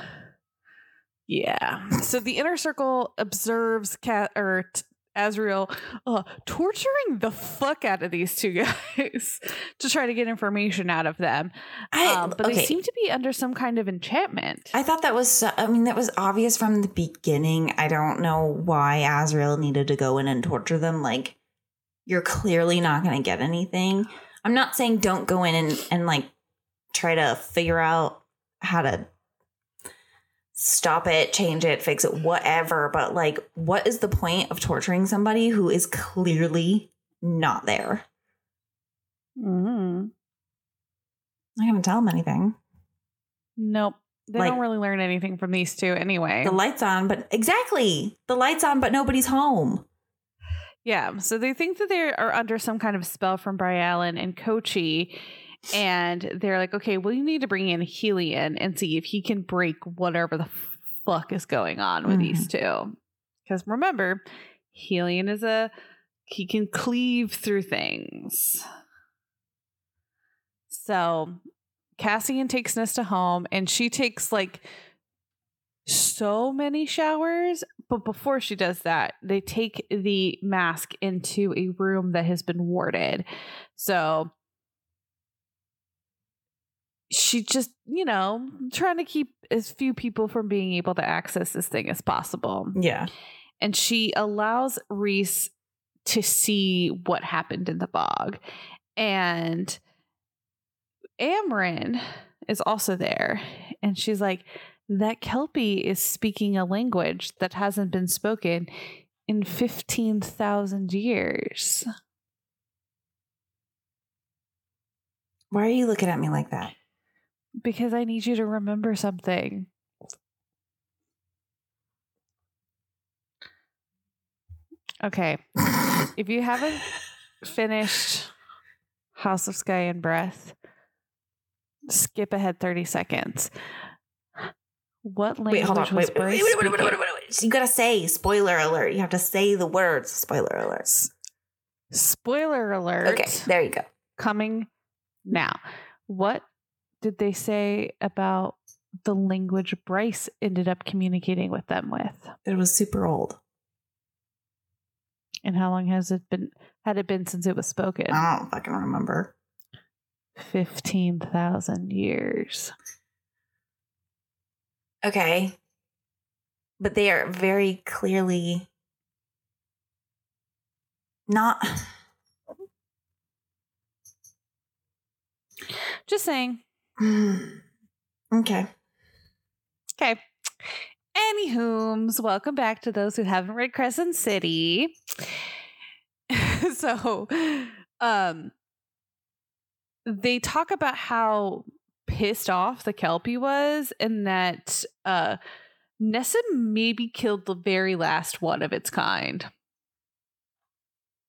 yeah. So the inner circle observes Cat or Azriel uh, torturing the fuck out of these two <laughs> guys to try to get information out of them. I, Um, but okay. they seem to be under some kind of enchantment. I thought that was, I mean, that was obvious from the beginning. I don't know why Azriel needed to go in and torture them. Like, you're clearly not going to get anything. I'm not saying don't go in and, and like try to figure out how to stop it, change it, fix it, whatever. But like, what is the point of torturing somebody who is clearly not there? Mm-hmm. I'm not tell them anything. Nope. They Like- don't really learn anything from these two anyway. The lights on, but exactly the lights on, but nobody's home. yeah. So they think that they are under some kind of spell from Briallyn and Koschei. And they're like, okay, well, you need to bring in Helion and see if he can break whatever the fuck is going on with these mm-hmm. two. Because remember, Helion is a, he can cleave through things. So Cassian takes Nesta home and she takes like so many showers. But before she does that, they take the mask into a room that has been warded. So she just, you know, trying to keep as few people from being able to access this thing as possible. Yeah. And she allows Rhys to see what happened in the bog. And Amren is also there. And she's like, that Kelpie is speaking a language that hasn't been spoken in 15,000 years. Why are you looking at me like that? Because I need you to remember something. Okay. <laughs> if you haven't finished House of Sky and Breath, skip ahead 30 seconds. What language Wait, hold on. wait, wait, wait, wait, wait, wait, wait, wait. You gotta say spoiler alert. You have to say the words spoiler alert. Spoiler alert. Okay, there you go. Coming now. What did they say about the language Bryce ended up communicating with them with? It was super old. And how long has it been had it been since it was spoken? I don't fucking remember. 15,000 years. Okay. But they are very clearly not. Just saying. <sighs> okay. Okay. Anywho's, welcome back to those who haven't read Crescent City. <laughs> so, um, they talk about how pissed off the Kelpie was, and that uh, Nessa maybe killed the very last one of its kind.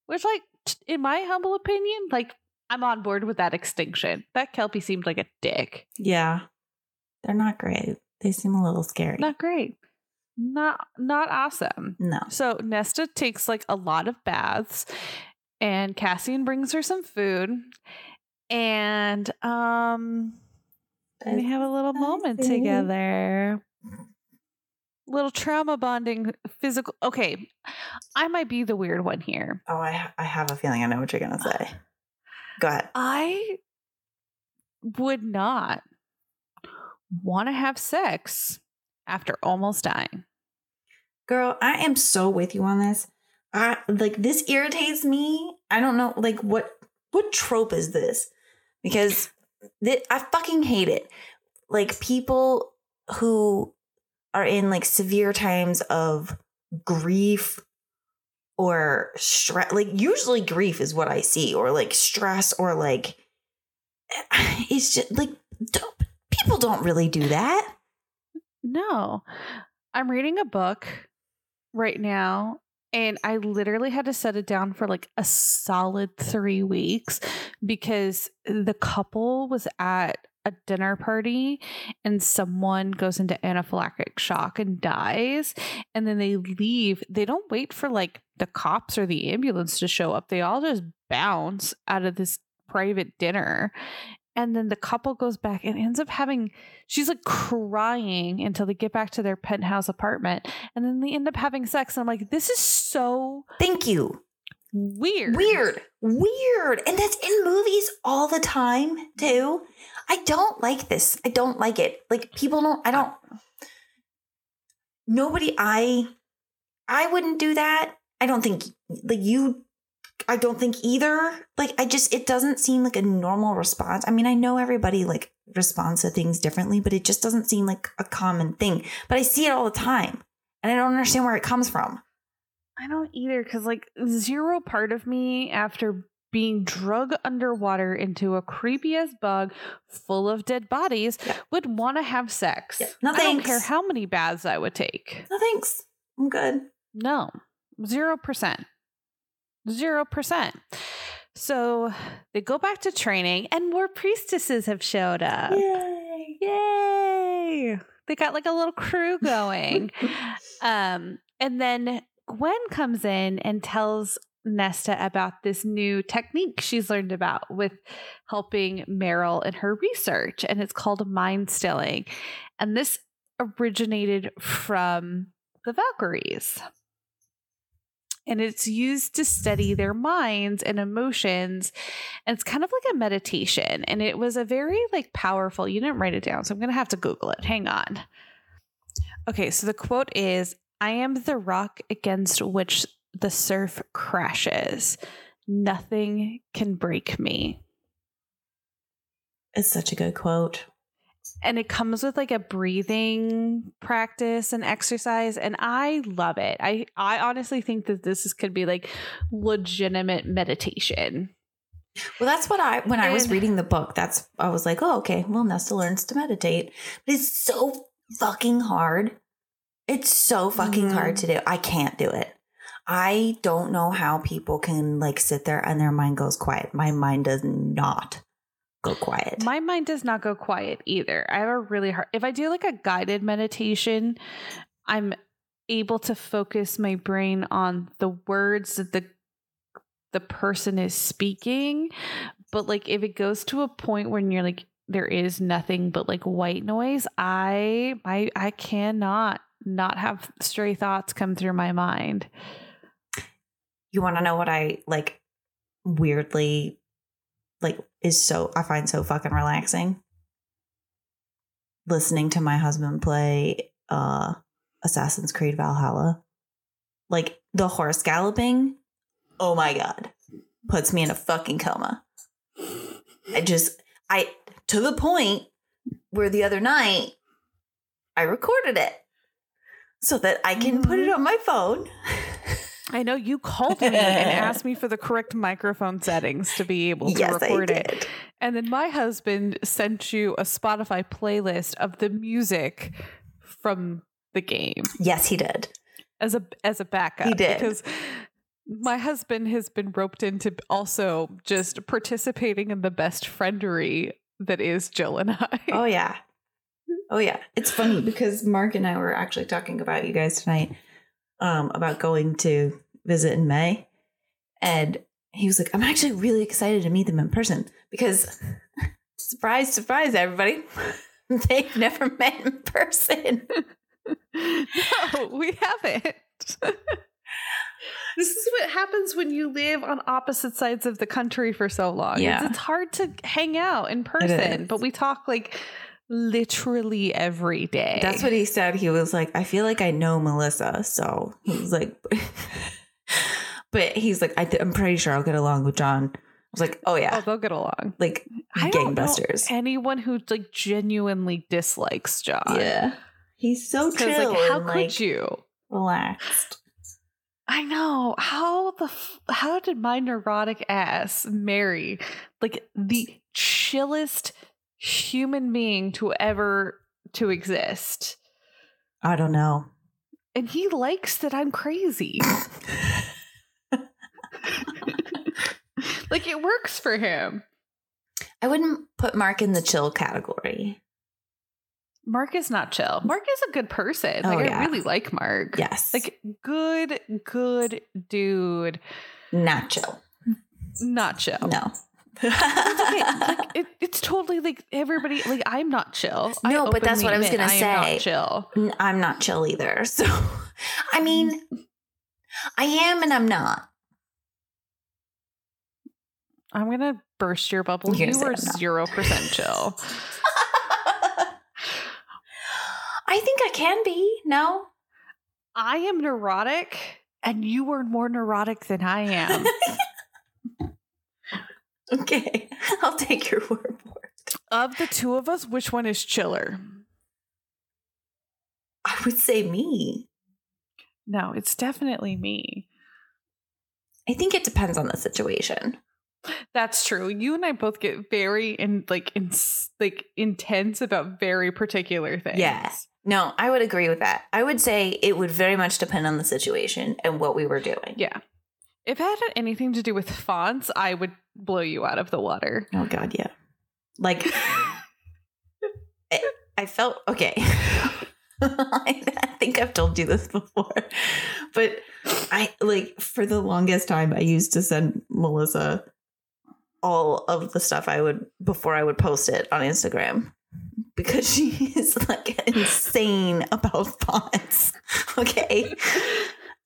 Which, like, in my humble opinion, like, I'm on board with that extinction. That Kelpie seemed like a dick. Yeah. They're not great. They seem a little scary. Not great. Not not awesome. no. So Nesta takes like a lot of baths and Cassian brings her some food and um they have a little moment together. Little trauma bonding physical Okay, I might be the weird one here. Oh, I, I have a feeling I know what you're going to say. Go ahead. I would not want to have sex after almost dying. Girl, I am so with you on this. I like this irritates me. I don't know like what what trope is this? Because th- I fucking hate it. Like people who are in like severe times of grief or stress like usually grief is what I see or like stress or like <sighs> it's just like don't, people don't really do that. No. I'm reading a book right now and I literally had to set it down for like a solid 3 weeks because the couple was at a dinner party and someone goes into anaphylactic shock and dies and then they leave they don't wait for like the cops or the ambulance to show up they all just bounce out of this private dinner and then the couple goes back and ends up having she's like crying until they get back to their penthouse apartment and then they end up having sex and i'm like this is so Thank you. Weird Weird. Weird. And that's in movies all the time, too. I don't like this. I don't like it. Like people don't I don't nobody I I wouldn't do that. I don't think like you I don't think either. Like I just it doesn't seem like a normal response. I mean, I know everybody like responds to things differently, but it just doesn't seem like a common thing. But I see it all the time. And I don't understand where it comes from. I don't either because like zero part of me after being drug underwater into a creepy ass bug full of dead bodies Yeah. would want to have sex. Yeah. No I don't care how many baths I would take. No thanks. I'm good. No, zero percent. Zero percent. So they go back to training, and more priestesses have showed up. Yay. Yay! They got like a little crew <laughs> going. <laughs> um, and then Gwyn comes in and tells Nesta about this new technique she's learned about with helping Merrill in her research, and it's called mind stilling. And this originated from the Valkyries. And it's used to study their minds and emotions. And it's kind of like a meditation. And it was a very like powerful, you didn't write it down, so I'm gonna have to Google it. Hang on. Okay, so the quote is I am the rock against which the surf crashes. Nothing can break me. It's such a good quote. and it comes with like a breathing practice and exercise and i love it i i honestly think that this is could be like legitimate meditation Well, that's what I when I was reading the book. That's I was like, oh, okay. Well, Nesta learns to meditate, but it's so fucking hard. It's so fucking Mhm. hard to do. I can't do it. I don't know how people can like sit there and their mind goes quiet. My mind does not go quiet. my mind does not go quiet either i have a really hard if i do like a guided meditation i'm able to focus my brain on the words that the the person is speaking but like if it goes to a point when you're like there is nothing but like white noise i i i cannot not have stray thoughts come through my mind you want to know what I like weirdly like is so I find so fucking relaxing? Listening to my husband play uh Assassin's Creed Valhalla. Like the horse galloping, oh my god. Puts me in a fucking coma. I just I to the point where the other night I recorded it so that I can put it mm-hmm. on my phone. i know you called me and asked me for the correct microphone settings to be able to yes, record it. And then my husband sent you a Spotify playlist of the music from the game Yes, he did. as a as a backup. He did. because my husband has been roped into also just participating in the best friendery that is Jill and I. Oh yeah. Oh yeah. It's funny <sighs> because Mark and I were actually talking about you guys tonight um about going to visit in May. And he was like, I'm actually really excited to meet them in person because <laughs> surprise, surprise, everybody. <laughs> They've never met in person. <laughs> no, we haven't. this is what happens when you live on opposite sides of the country for so long. Yeah. It's, it's hard to hang out in person, but we talk like literally every day. That's what he said. He was like, I feel like I know Melissa. So he was like, <laughs> but he's like, I th- I'm pretty sure I'll get along with John. I was like, oh yeah. Oh, they'll get along. like I don't know gangbusters. anyone who like genuinely dislikes John. Yeah. He's so chill like, how could like you? relaxed. I know how the f- how did my neurotic ass marry like the chillest human being to ever to exist, I don't know. and he likes that I'm crazy. <laughs> like it works for him. I wouldn't put Mark in the chill category. Mark is not chill. Mark is a good person. Oh, Like yeah. I really like Mark. Yes. Like good, good dude. not chill. Not chill. No. Okay, like <laughs> it, it's totally like everybody. Like I'm not chill. I No, but that's what I was gonna I say. not chill. I'm not chill either. <laughs> So, I mm-hmm. mean, I am and I'm not. I'm gonna burst your bubble. You're You are say I'm not. zero percent <laughs> chill. I think I can be. No. I am neurotic, and you are more neurotic than I am. Okay. <laughs> I'll take your word for it. of the two of us, which one is chiller? I would say me. No, it's definitely me. I think it depends on the situation. That's true. You and I both get very in like in like intense about very particular things. Yeah. No, I would agree with that. I would say it would very much depend on the situation and what we were doing. Yeah. If it had anything to do with fonts, I would blow you out of the water. Oh God, yeah. Like <laughs> I, I felt okay. <laughs> I think I've told you this before, but I like for the longest time I used to send Melissa all of the stuff I would before I would post it on Instagram because <laughs> she is like insane about fonts. Okay.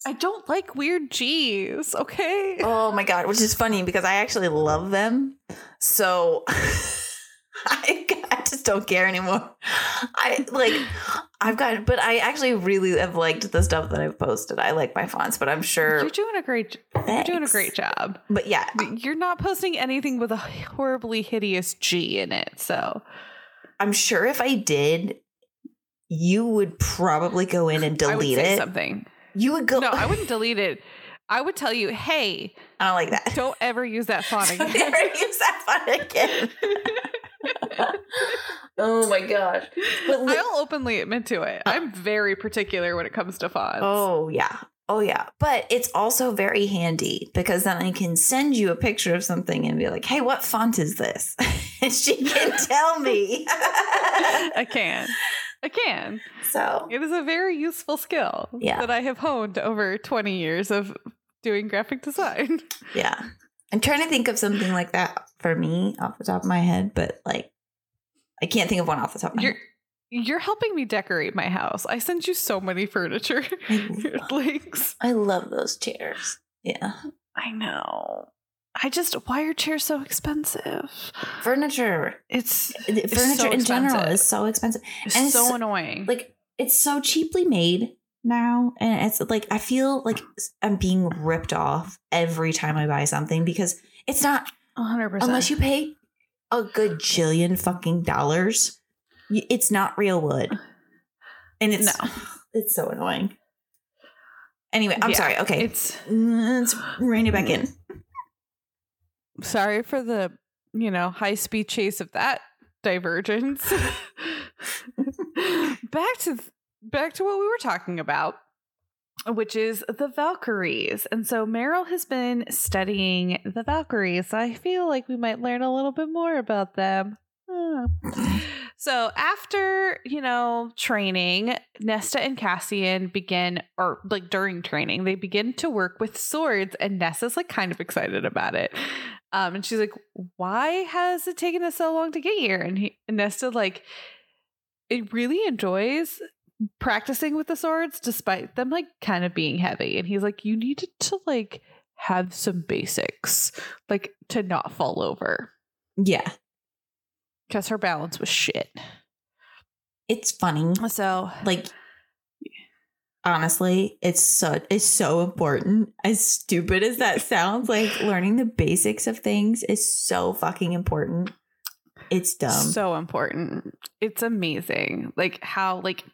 I don't like weird G's, okay? Oh my god, which is funny because I actually love them. So <laughs> I, I just don't care anymore. I like I've got but I actually really have liked the stuff that I've posted. I like my fonts, but I'm sure You're doing a great you're doing a great job. But yeah, You're not posting anything with a horribly hideous G in it, so I'm sure if I did, you would probably go in and delete say it. something. You would go. No, I wouldn't <laughs> delete it. I would tell you, hey, I don't like that. don't ever use that font <laughs> again. Don't ever use that font again. <laughs> oh my gosh! But li- I'll openly admit to it. Uh I'm very particular when it comes to fonts. oh yeah, oh yeah. But it's also very handy because then I can send you a picture of something and be like, "Hey, what font is this?" and she can tell me. I can. I can. so It is a very useful skill Yeah. that I have honed over 20 years of doing graphic design. <laughs> yeah, I'm trying to think of something like that for me off the top of my head, but like. I can't think of one off the top of my You're head. you're helping me decorate my house. I sent you so many furniture <laughs> links. I love those chairs. Yeah. I know. I just why are chairs so expensive? Furniture. It's It's Furniture so in general is so expensive. it's And it's so so- annoying. Like it's so cheaply made now and it's like I feel like I'm being ripped off every time I buy something because it's not 100%. unless you pay a good jillion fucking dollars, it's not real wood. And it's No. <sighs> it's so annoying. Anyway, I'm Yeah, sorry. Okay. It's Let's rein it back in. Sorry for the, you know, high speed chase of that divergence. <laughs> back to back to what we were talking about, which is the Valkyries. And so Merrill has been studying the Valkyries. So I feel like we might learn a little bit more about them. Hmm. So after, you know, training, Nesta and Cassian begin or like during training, they begin to work with swords and Nesta's like kind of excited about it. Um and she's like, "Why has it taken us so long to get here?" And, he, and Nesta like it really enjoys practicing with the swords despite them like kind of being heavy. And he's like, "You needed to like have some basics, like to not fall over." Yeah. Cuz her balance was shit. It's funny. So like honestly it's so it's so important as stupid as that sounds like learning the basics of things is so fucking important it's dumb So important. It's amazing. Like how like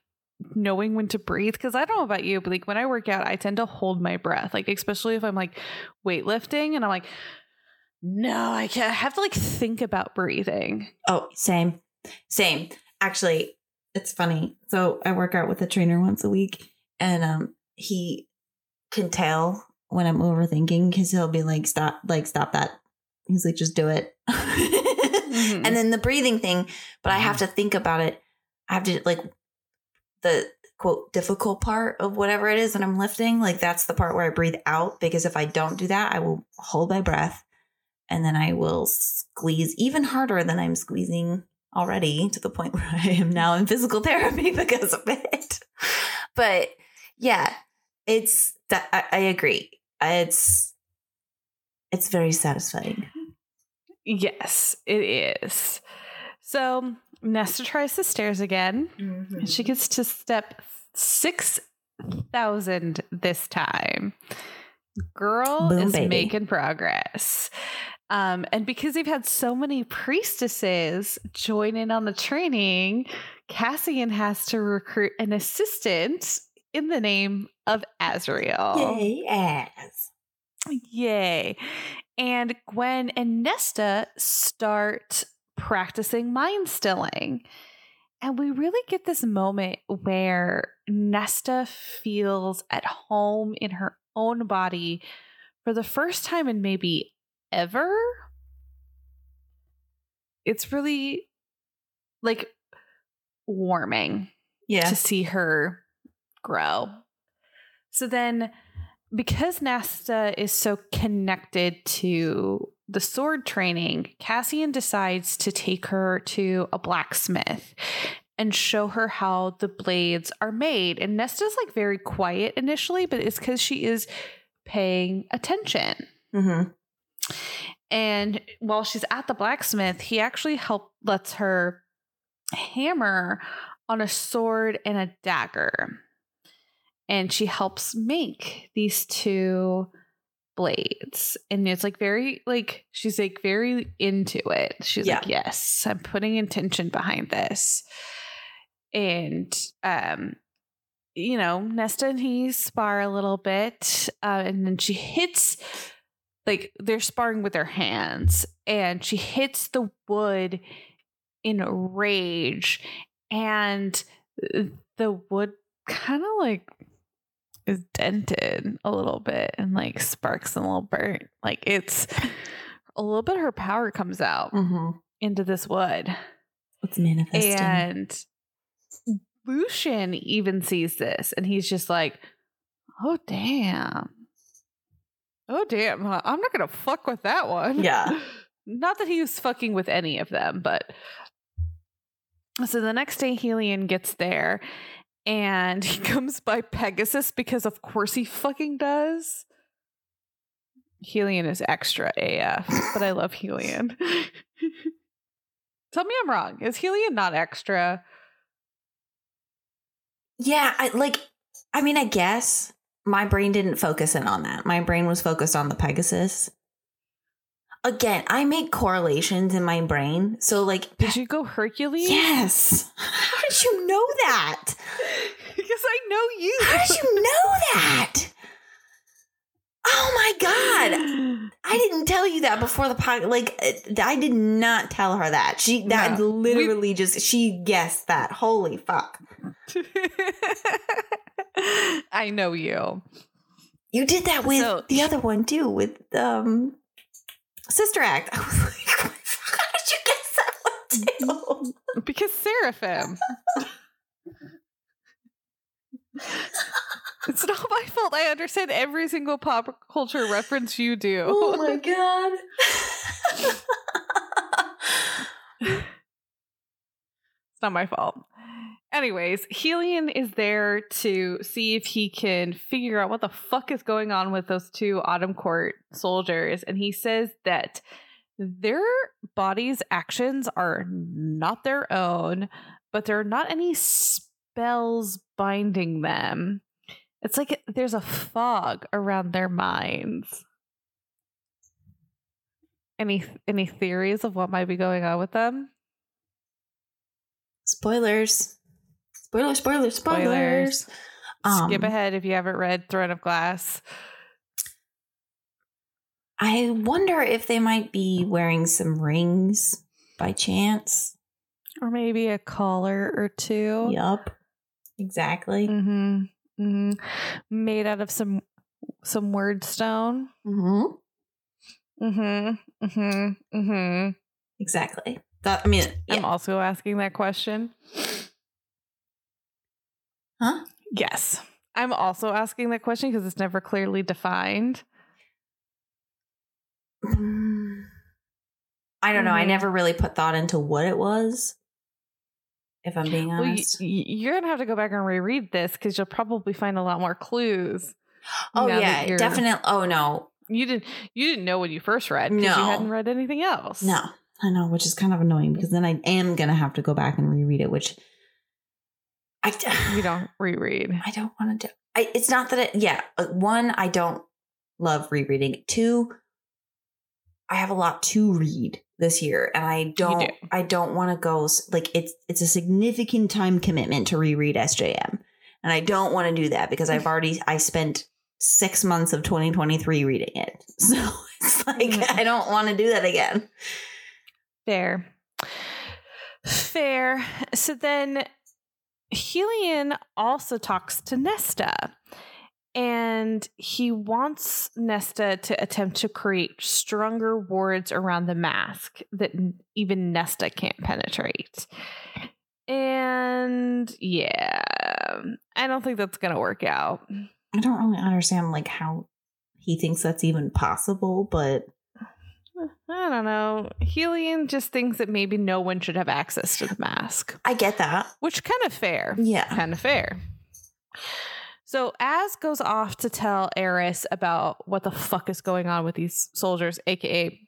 knowing when to breathe because I don't know about you, but like when I work out, I tend to hold my breath. Like especially if I'm like weightlifting and I'm like, no, I can't I have to like think about breathing. oh same same. Actually it's funny. So i work out with a trainer once a week and um he can tell when i'm overthinking because he'll be like stop like stop that. He's like just do it. <laughs> Mm-hmm. and then the breathing thing but i have to think about it. I have to like the quote difficult part of whatever it is that i'm lifting like that's the part where i breathe out because if i don't do that i will hold my breath and then i will squeeze even harder than i'm squeezing already to the point <laughs> where i am now in physical therapy <laughs> because of it but yeah it's that i, I agree it's it's very satisfying Yes, it is. So Nesta tries the stairs again. And she mm-hmm. gets to step 6,000 this time. Girl Boom, is baby. making progress. Um, and because they've had so many priestesses join in on the training, Cassian has to recruit an assistant in the name of Azriel. Yay, ass. Yay. And Gwyn and Nesta start practicing mind stilling. And we really get this moment where Nesta feels at home in her own body for the first time in maybe ever. It's really like warming Yeah. to see her grow. So then, because Nesta is so connected to the sword training, Cassian decides to take her to a blacksmith and show her how the blades are made. And Nesta's like very quiet initially, but it's because she is paying attention. Mm-hmm. And while she's at the blacksmith, he actually help lets her hammer on a sword and a dagger. And she helps make these two blades. And it's like very like she's like very into it. She's like, "Yes, I'm putting intention behind this." And um you know, Nesta and he spar a little bit, uh, and then she hits like they're sparring with their hands and she hits the wood in rage and the wood kind of like is dented a little bit and like sparks and a little burnt like it's a little bit of her power comes out Mm-hmm. into this wood It's manifesting. and Lucian even sees this and he's just like, oh, damn. Oh, damn. huh, I'm not going to fuck with that one. <laughs> Yeah. Not that he was fucking with any of them, but. So the next day, Helion gets there and <laughs> he comes by Pegasus because, of course, he fucking does. Helion is extra AF, but I love Helion. <laughs> Tell me I'm wrong. Is Helion not extra? Yeah, I like I mean, I guess my brain didn't focus in on that. My brain was focused on the Pegasus. Again, I make correlations in my brain. So like Did you go Hercules? Yes. <laughs> How did you know that? because I know you. How did you know that? Oh my god. I <gasps> didn't tell you that before the podcast. Like, uh, I did not tell her that. She that No. literally just she guessed that. Holy fuck! <laughs> I know you. You did that with So- the other one too, with um Sister Act. <laughs> I was like, how did you guess that one too? Because Seraphim. <laughs> it's not my fault. I understand every single pop culture reference you do. oh my god! It's not my fault. Anyways, Helion is there to see if he can figure out what the fuck is going on with those two Autumn Court soldiers. And he says that their bodies' actions are not their own, but there are not any spells binding them. It's like there's a fog around their minds. Any any theories of what might be going on with them? Spoilers. Spoilers, spoilers, spoilers. Spoilers. Um, Skip ahead if you haven't read Throne of Glass. I wonder if they might be wearing some rings by chance. Or maybe a collar or two. Yup. Exactly. Mm-hmm. Mm-hmm. Made out of some some Wyrdstone. Mm-hmm. Mm-hmm. Mm-hmm. Mm-hmm. Exactly. That I mean, yeah. I'm also asking that question. Huh? Yes. I'm also asking that question because it's never clearly defined. Mm. I don't know. I Mhm. never really put thought into what it was. If I'm being honest. y- you're gonna have to go back and reread this because you'll probably find a lot more clues. <gasps> oh yeah, definitely. Oh no, You didn't. You didn't know when you first read because you No. hadn't read anything else. no, I know, which is kind of annoying because then I am gonna have to go back and reread it, which I you don't reread. I don't want to do. I, it's not that it. Yeah, uh, one, I don't love rereading. Two, I have a lot to read this year, and I don't. do. I don't want to go like it's. It's a significant time commitment to reread SJM, and I don't want to do that because I've already. I spent six months of 2023 reading it. <laughs> So it's like, Mm. I don't want to do that again. Fair. Fair. So then Helion also talks to Nesta. And he wants Nesta to attempt to create stronger wards around the mask that even Nesta can't penetrate. And yeah, I don't think that's going to work out. I don't really understand like how he thinks that's even possible, but I don't know. Helion just thinks that maybe no one should have access to the mask, I get that. which kind of fair. Yeah. kind of fair. So Az goes off to tell Eris about what the fuck is going on with these soldiers, aka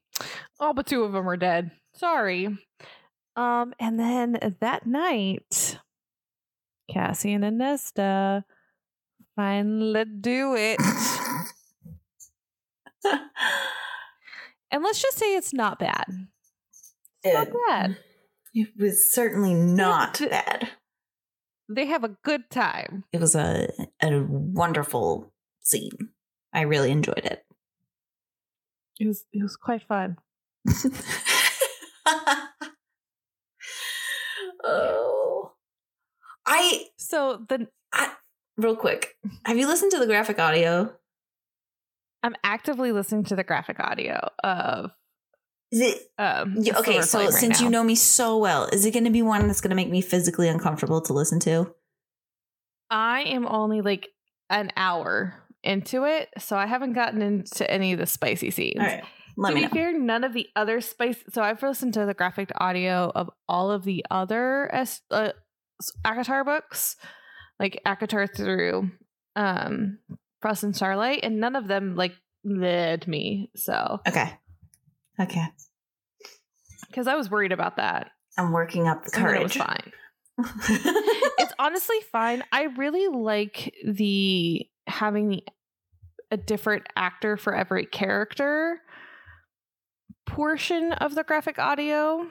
all but two of them are dead. Sorry. Um, and then that night, Cassian and Nesta finally do it. <laughs> <laughs> and let's just say it's not bad. It's not It- bad. It was certainly not bad. They have a good time. It was a a wonderful scene. I really enjoyed it. It was it was quite fun. <laughs> oh, I So the real quick. Have you listened to the graphic audio? I'm actively listening to the graphic audio of Is it um Yeah, okay? So right since you know me so well, is it going to be one that's going to make me physically uncomfortable to listen to? I am only like an hour into it, so I haven't gotten into any of the spicy scenes. All right, let to me be know. fair, none of the other spice. So I've listened to the graphic audio of all of the other S- uh, ACOTAR books, like ACOTAR through um Frost and Starlight, and none of them like led me. So Okay, okay. because I was worried about that, I'm working up the and then it was courage. fine. it's honestly fine. I really like the having the a different actor for every character portion of the graphic audio.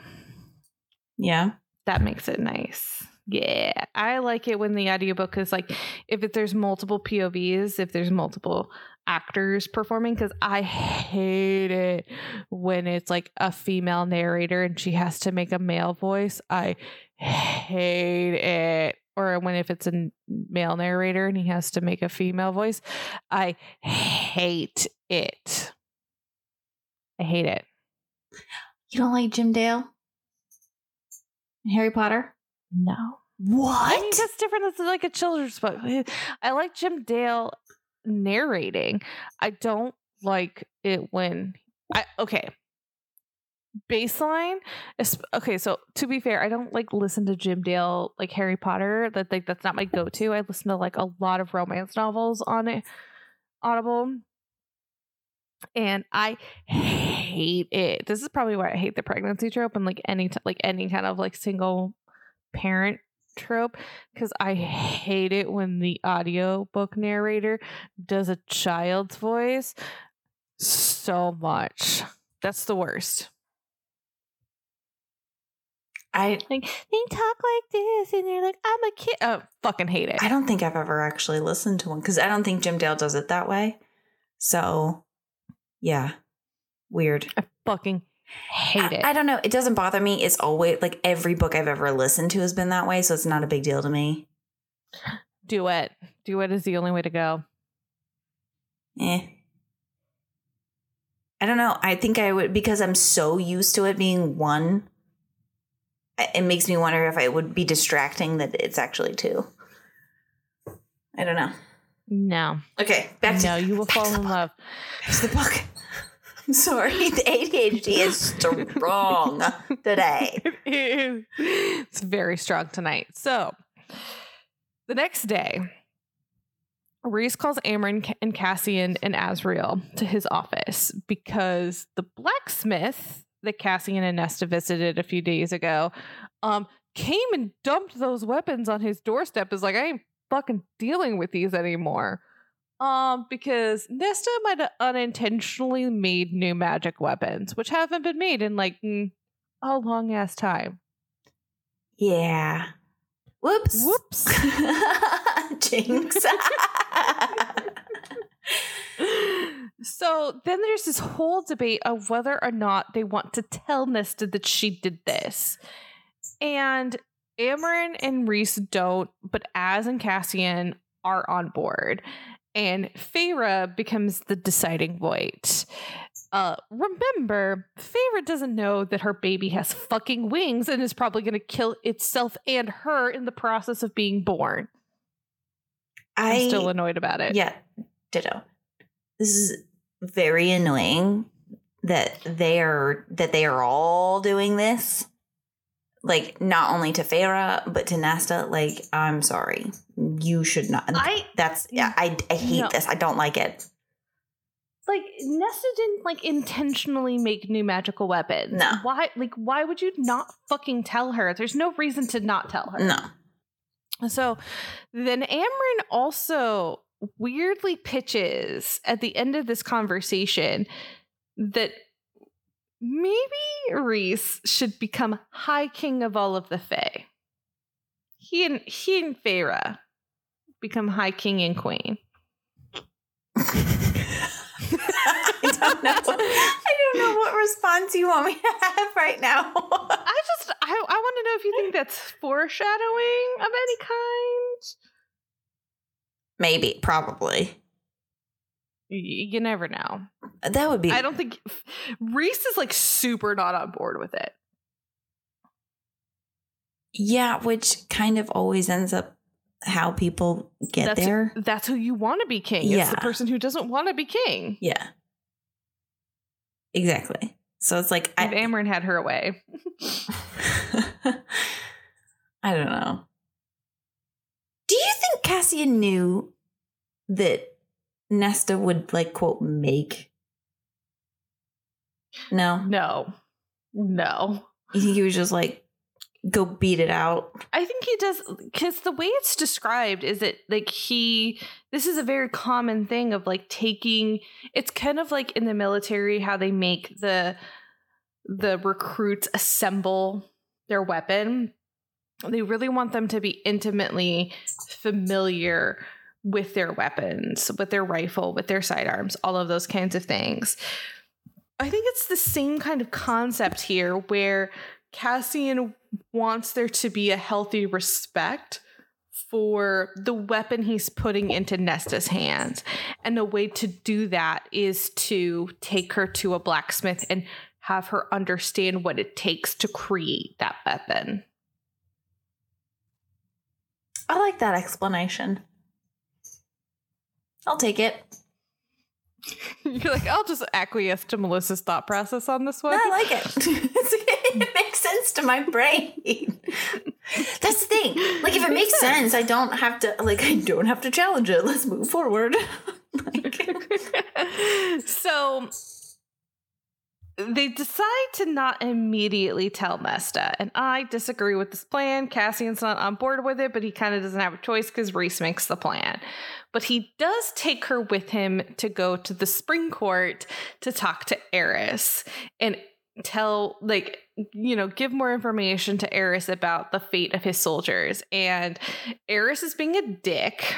yeah. That makes it nice. Yeah, I like it when the audiobook is like if it, there's multiple POVs, if there's multiple actors performing cuz I hate it when it's like a female narrator and she has to make a male voice. I hate it. Or when if it's a male narrator and he has to make a female voice, I hate it. I hate it. You don't like Jim Dale? Harry Potter? No. What? I that's different. It's like a children's book. <laughs> I like Jim Dale narrating. I don't like it when I okay. Baseline is okay. So to be fair, I don't like listen to Jim Dale like Harry Potter. That like that's not my go to. I listen to like a lot of romance novels on it, Audible, and I hate it. This is probably why I hate the pregnancy trope and like any t- like any kind of like single parent trope because I hate it when the audiobook narrator does a child's voice so much. That's the worst. I Like they talk like this, and they're like, "I'm a kid." Oh, fucking hate it. I don't think I've ever actually listened to one because I don't think Jim Dale does it that way. So, yeah, weird. I fucking hate it. I, I don't know. It doesn't bother me. It's always like every book I've ever listened to has been that way, so it's not a big deal to me. Do it. Do it is the only way to go. Eh. I don't know. I think I would because I'm so used to it being one. It makes me wonder if it would be distracting that it's actually two. I don't know. No, Okay, back to no, you will fall in love. Back to the book. I'm <laughs> sorry, the ADHD is strong today. <laughs> It is. It's very strong tonight. So the next day, Rhys calls Amren and Cassian and Azriel to his office because the blacksmith that Cassian and Nesta visited a few days ago um, came and dumped those weapons on his doorstep. Is like, I ain't fucking dealing with these anymore. Um, because Nesta might have unintentionally made new magic weapons, which haven't been made in like mm, a long ass time. Yeah. Whoops. Whoops. <laughs> Jinx. <laughs> so then there's this whole debate of whether or not they want to tell Nesta that she did this. And Amren and Rhys don't, but Az and Cassian are on board. And Feyre becomes the deciding vote. Uh, remember, Feyre doesn't know that her baby has fucking wings and is probably going to kill itself and her in the process of being born. I, I'm still annoyed about it. Yeah, ditto. This is very annoying that they are that they are all doing this. Like not only to Feyre but to Nesta. Like I'm sorry, you should not. I That's yeah. I I hate No. this. I don't like it. like Nesta didn't like intentionally make new magical weapons. No. Why like why would you not fucking tell her? There's no reason to not tell her. No. So then Amren also weirdly pitches at the end of this conversation that maybe Rhys should become High King of all of the Fae. He and he and Feyre become High King and Queen. <laughs> I don't know. I don't know what response you want me to have right now. I just I, I want to know if you think that's foreshadowing of any kind. Maybe, probably. You never know. Uh, that would be. I don't think Rhys is like super not on board with it. Yeah, which kind of always ends up how people get that's, there. That's who you want to be king. It's Yeah. the person who doesn't want to be king. Yeah. Exactly. So it's like If I, Amren had her way. <laughs> I don't know. Do you think Cassian knew that Nesta would like quote make? No. No. No. You think he was just like go beat it out? I think he does because the way it's described is that like he this is a very common thing of like taking it's kind of like in the military how they make the the recruits assemble their weapon. They really want them to be intimately familiar with their weapons, with their rifle, with their sidearms, all of those kinds of things. I think it's the same kind of concept here where Cassian wants there to be a healthy respect for the weapon he's putting into Nesta's hands. And a way to do that is to take her to a blacksmith and have her understand what it takes to create that weapon. I like that explanation. I'll take it. <laughs> You're like, I'll just acquiesce to Melissa's thought process on this one. I like it. <laughs> it makes sense to my brain. <laughs> That's the thing. Like if it makes sense, I don't have to like I don't have to challenge it. Let's move forward. like, so they decide to not immediately tell Nesta, and I disagree with this plan. Cassian's not on board with it, but he kind of doesn't have a choice because Rhys makes the plan. But he does take her with him to go to the spring court to talk to Eris and tell, like, you know, give more information to Eris about the fate of his soldiers. And Eris is being a dick.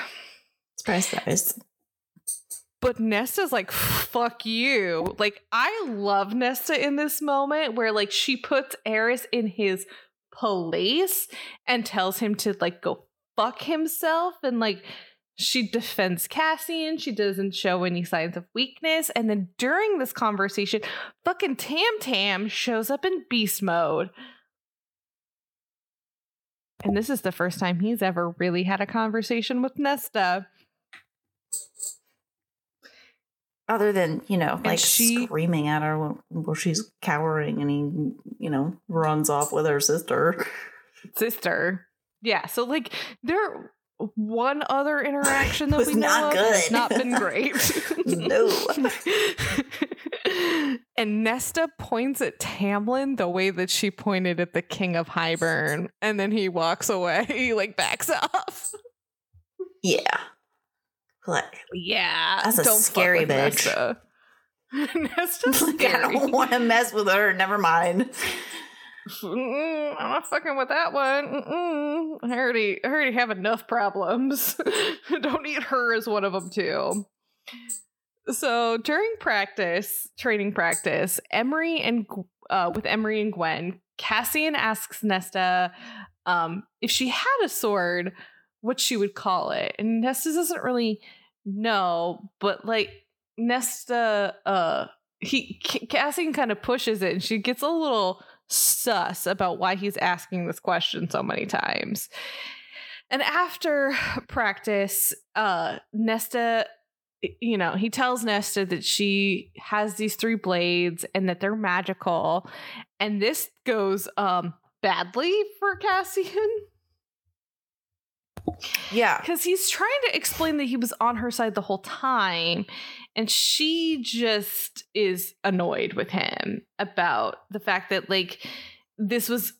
surprise, surprise. But Nesta's like, fuck you. Like, I love Nesta in this moment where, like, she puts Eris in his place and tells him to, like, go fuck himself. And, like, she defends Cassian. She doesn't show any signs of weakness. And then during this conversation, fucking Tam Tam shows up in beast mode. And this is the first time he's ever really had a conversation with Nesta. Other than, you know, like she- screaming at her while, while she's cowering and he, you know, runs off with her sister. sister. Yeah, so like there one other interaction <laughs> that Was we know not of has good. not been <laughs> great. No. <laughs> and Nesta points at Tamlin the way that she pointed at the King of Hybern, and then he walks away, he like backs off. Yeah. Like, Yeah, That's a don't scary bitch. Nesta. <laughs> Nesta's <laughs> like I don't want to mess with her. Never mind. Mm-mm, I'm not fucking with that one. Mm-mm. I already, I already have enough problems. <laughs> Don't need her as one of them too. So during practice, training practice, Emerie and uh, with Emerie and Gwyn, Cassian asks Nesta um, if she had a sword, what she would call it, and Nesta doesn't really know, but like Nesta, uh, he Cassian kind of pushes it, and she gets a little sus about why he's asking this question so many times. And after practice, uh, Nesta you know, he tells Nesta that she has these three blades and that they're magical. And this goes um badly for Cassian. <laughs> Yeah. Because he's trying to explain that he was on her side the whole time. And she just is annoyed with him about the fact that, like, this was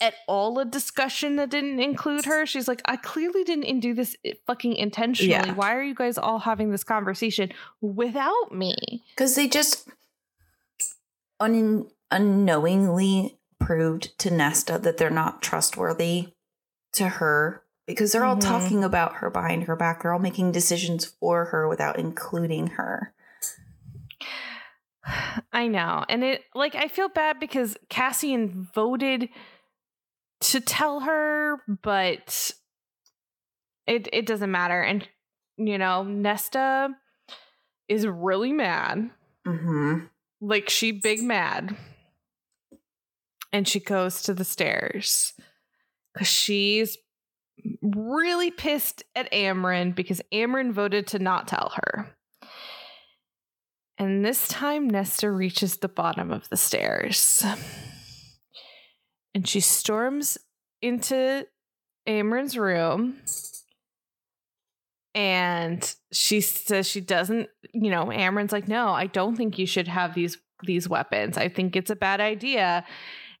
at all a discussion that didn't include her. She's like, I clearly didn't do this eh, fucking intentionally. Yeah. Why are you guys all having this conversation without me? Because they just un- unknowingly proved to Nesta that they're not trustworthy to her because they're all mm-hmm. talking about her behind her back. They're all making decisions for her without including her. <sighs> I know. And it like I feel bad because Cassian voted to tell her, but it it doesn't matter. And you know, Nesta is really mad. Mm-hmm. Like she big mad. And she goes to the stairs because she's really pissed at Amren because Amren voted to not tell her. And this time, Nesta reaches the bottom of the stairs and she storms into Amren's room and she says she doesn't, you know, Amren's like, "No, I don't think you should have these these weapons. I think it's a bad idea."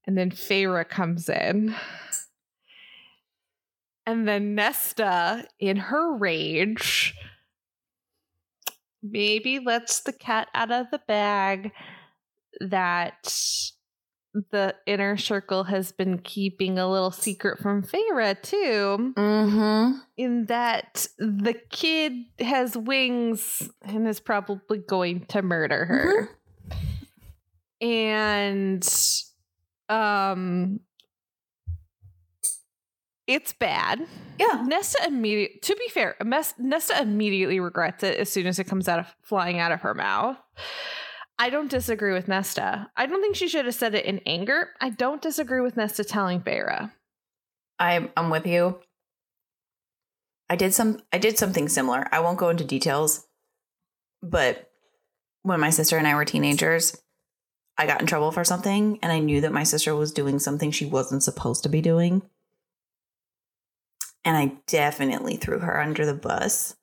And then Feyre comes in. And then Nesta, in her rage, maybe lets the cat out of the bag that the inner circle has been keeping a little secret from Feyre too. Mm-hmm. In that the kid has wings and is probably going to murder her. Mm-hmm. And um it's bad. Yeah. Nesta immediately to be fair, Nesta immediately regrets it as soon as it comes out of flying out of her mouth. I don't disagree with Nesta. I don't think she should have said it in anger. I don't disagree with Nesta telling Feyre. I'm I'm with you. I did some I did something similar. I won't go into details, but when my sister and I were teenagers, I got in trouble for something and I knew that my sister was doing something she wasn't supposed to be doing. And I definitely threw her under the bus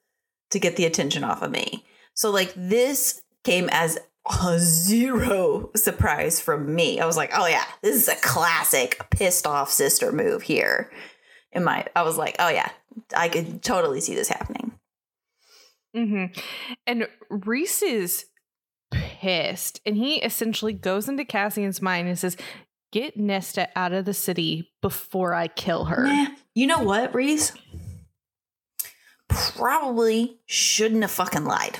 to get the attention off of me. So like this came as a zero <laughs> surprise from me. I was like, oh yeah, this is a classic pissed off sister move here. In my, I was like, oh yeah, I could totally see this happening. Mm-hmm. And Rhys is pissed, and he essentially goes into Cassian's mind and says, "Get Nesta out of the city before I kill her." Nah, you know what, Rhys? Probably shouldn't have fucking lied.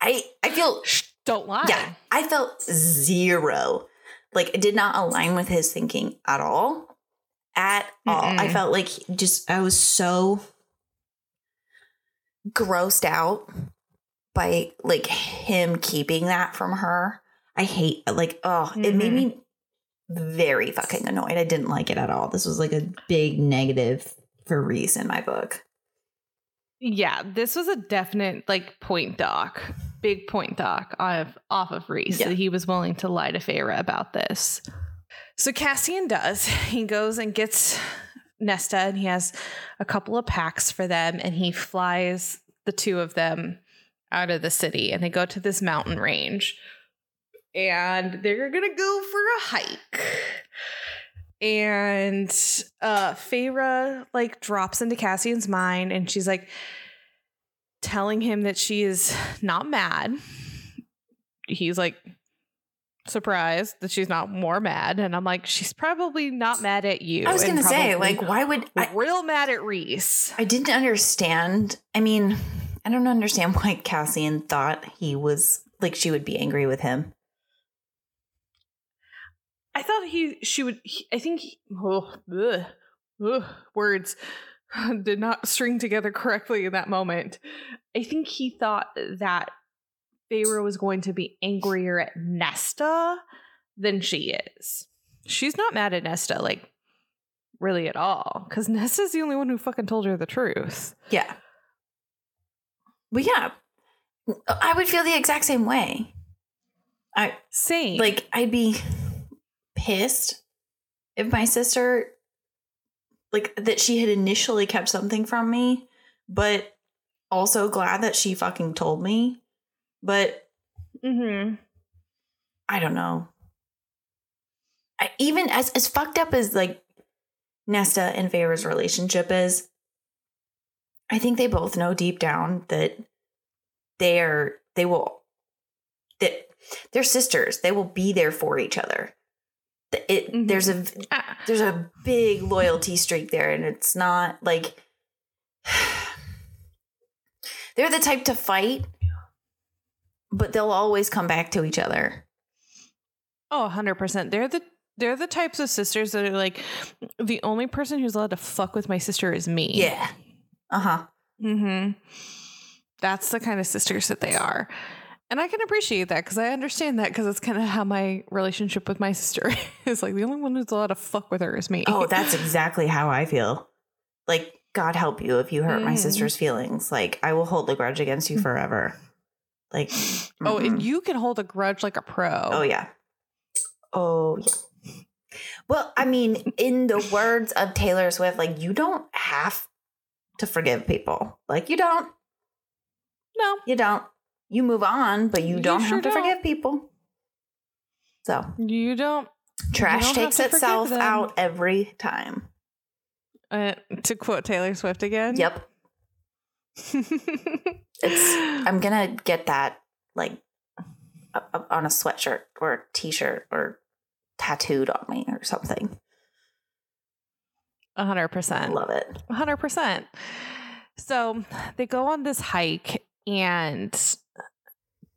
I I feel don't lie. Yeah, I felt zero. Like it did not align with his thinking at all. At Mm-mm. all. I felt like just I was so grossed out by like him keeping that from her. I hate like oh, mm-hmm. it made mm-hmm. me very fucking annoyed. I didn't like it at all. This was like a big negative for Rhys in my book. Yeah, this was a definite like point doc big point doc off, off of Rhys yeah. that he was willing to lie to Feyre about this. So Cassian does. <laughs> He goes and gets Nesta and he has a couple of packs for them and he flies the two of them out of the city and they go to this mountain range and they're gonna go for a hike and uh Feyre like drops into Cassian's mind and she's like telling him that she is not mad. He's like surprised that she's not more mad. And I'm like, she's probably not mad at you. I was to say, like, why would I, real mad at Rhys? I didn't understand. I mean, I don't understand why Cassian thought he was like she would be angry with him. I thought he she would he, I think he, oh, ugh, ugh, words <laughs> did not string together correctly in that moment. I think he thought that Feyre was going to be angrier at Nesta than she is. She's not mad at Nesta, like really at all, because Nesta's the only one who fucking told her the truth. Yeah. But yeah, I would feel the exact same way. I Same. like I'd be pissed if my sister like that she had initially kept something from me, but also glad that she fucking told me. But mm-hmm. I don't know. I, even as as fucked up as like Nesta and Feyre's relationship is, I think they both know deep down that they are they will that they're sisters. They will be there for each other. It Mhm. there's a Ah, there's a big loyalty streak there, and it's not like <sighs> they're the type to fight, but they'll always come back to each other. Oh, 100%. They're the they're the types of sisters that are like the only person who's allowed to fuck with my sister is me. Yeah. Uh huh. Mm Mhm. That's the kind of sisters that they are. And I can appreciate that cuz I understand that cuz it's kind of how my relationship with my sister <laughs> is like the only one who's allowed to fuck with her is me. Oh, that's exactly how I feel. Like, God help you if you hurt my Mhm. sister's feelings. Like, I will hold a grudge against you forever. Like, Oh, and you can hold a grudge like a pro. oh yeah, oh yeah. Well, I mean, in the words of Taylor Swift, like you don't have to forgive people. Like you don't, No. you don't. You move on, but you You don't sure have to don't. forgive people. So You don't trash don't takes itself out every time. uh, to quote Taylor Swift again. Yep. It's <laughs> I'm gonna get that like u- u- on a sweatshirt or a t-shirt or tattooed on me or something. A 100%. love it. 100%. So they go on this hike, and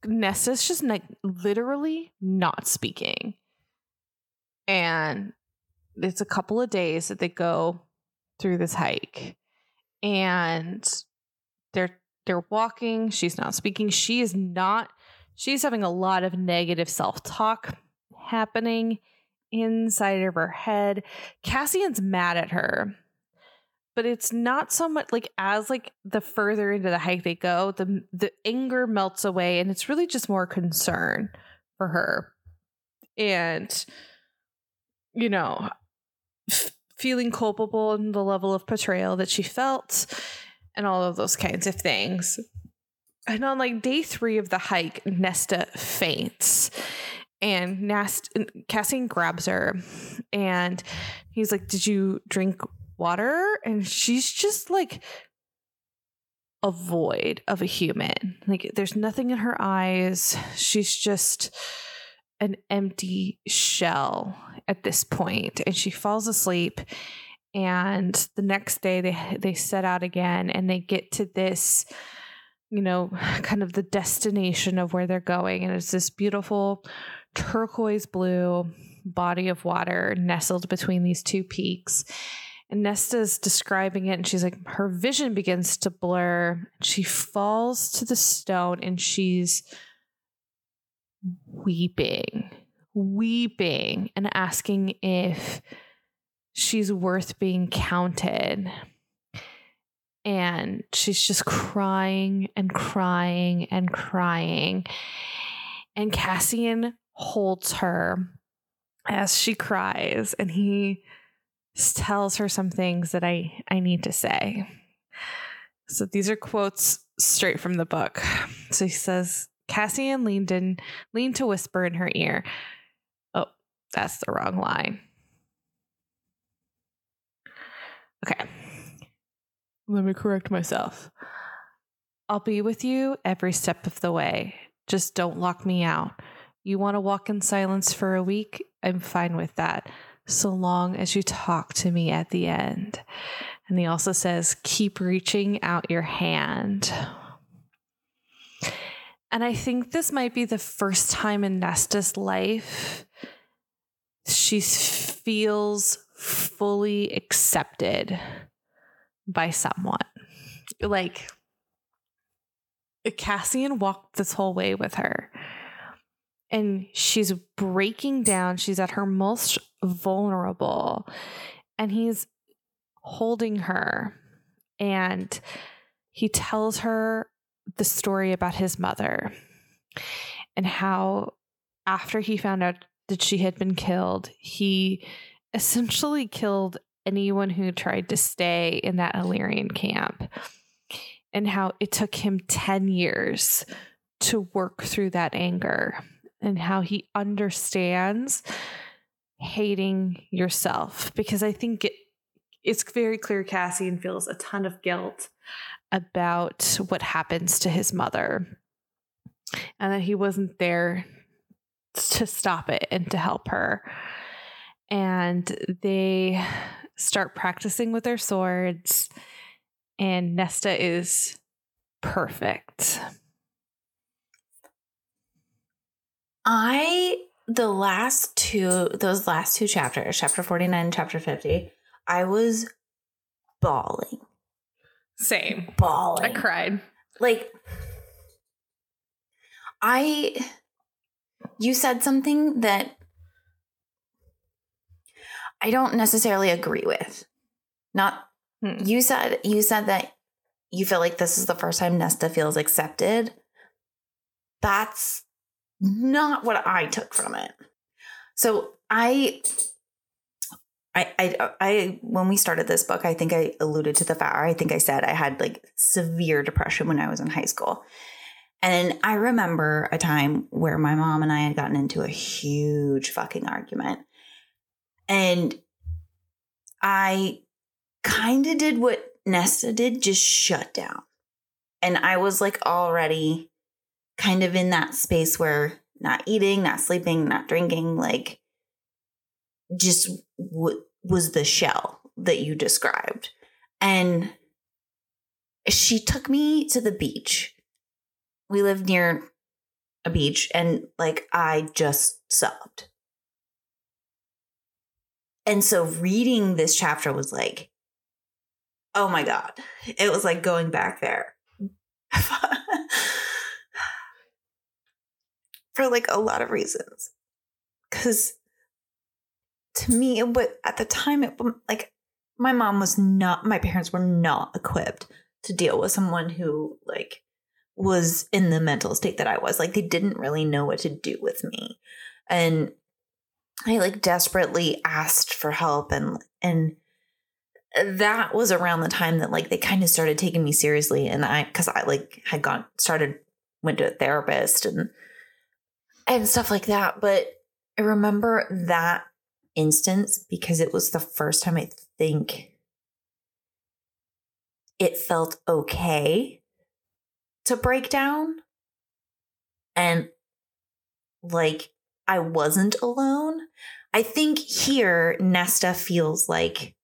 Nesta's just like literally not speaking. And it's a couple of days that they go through this hike, and they're they're walking. She's not speaking. She is not. She's having a lot of negative self talk happening inside of her head. Cassian's mad at her but it's not so much like as like the further into the hike they go the the anger melts away and it's really just more concern for her. And you know f- feeling culpable in the level of betrayal that she felt and all of those kinds of things. And on like day three of the hike nesta faints and Nast Cassian grabs her and he's like, Did you drink water? And she's just like a void of a human. Like there's nothing in her eyes. She's just an empty shell at this point. And she falls asleep. And the next day they they set out again and they get to this you know, kind of the destination of where they're going. And it's this beautiful turquoise blue body of water nestled between these two peaks. And Nesta's describing it, and she's like, her vision begins to blur. She falls to the stone and she's weeping, weeping, and asking if she's worth being counted and she's just crying and crying and crying. And Cassian holds her as she cries and he tells her some things that I, I need to say. So these are quotes straight from the book. So he says, Cassian leaned in, leaned to whisper in her ear. Oh, that's the wrong line. Okay. Let me correct myself. I'll be with you every step of the way. Just don't lock me out. You want to walk in silence for a week? I'm fine with that, so long as you talk to me at the end. And he also says, keep reaching out your hand. And I think this might be the first time in Nesta's life she feels fully accepted by someone. Like Cassian walked this whole way with her. And she's breaking down. She's at her most vulnerable. And he's holding her. And he tells her the story about his mother and how, after he found out that she had been killed, he essentially killed anyone who tried to stay in that Illyrian camp and how it took him 10 years to work through that anger and how he understands hating yourself because I think it, it's very clear Cassian feels a ton of guilt about what happens to his mother and that he wasn't there to stop it and to help her. And they start practicing with their swords and Nesta is perfect. I the last two those last two chapters, chapter 49 and chapter 50, I was bawling. Same. Bawling. I cried. Like I you said something that I don't necessarily agree with. Not Hmm. You said you said that you feel like this is the first time Nesta feels accepted. That's not what I took from it. So I I, I, I, when we started this book, I think I alluded to the fact, I think I said I had like severe depression when I was in high school. And I remember a time where my mom and I had gotten into a huge fucking argument. And I kind of did what Nesta did, just shut down. And I was like already kind of in that space where not eating, not sleeping, not drinking, like just w- was the shell that you described. And she took me to the beach. We lived near a beach and like I just sobbed. And so reading this chapter was like, oh my god it was like going back there <laughs> for like a lot of reasons. Because to me but at the time it was like my mom was not my parents were not equipped to deal with someone who like was in the mental state that i was. Like they didn't really know what to do with me. And i like desperately asked for help and and that was around the time that like they kind of started taking me seriously and i because i like had gone started went to a therapist and and stuff like that but i remember that instance because it was the first time i think it felt okay to break down and like i wasn't alone i think here nesta feels like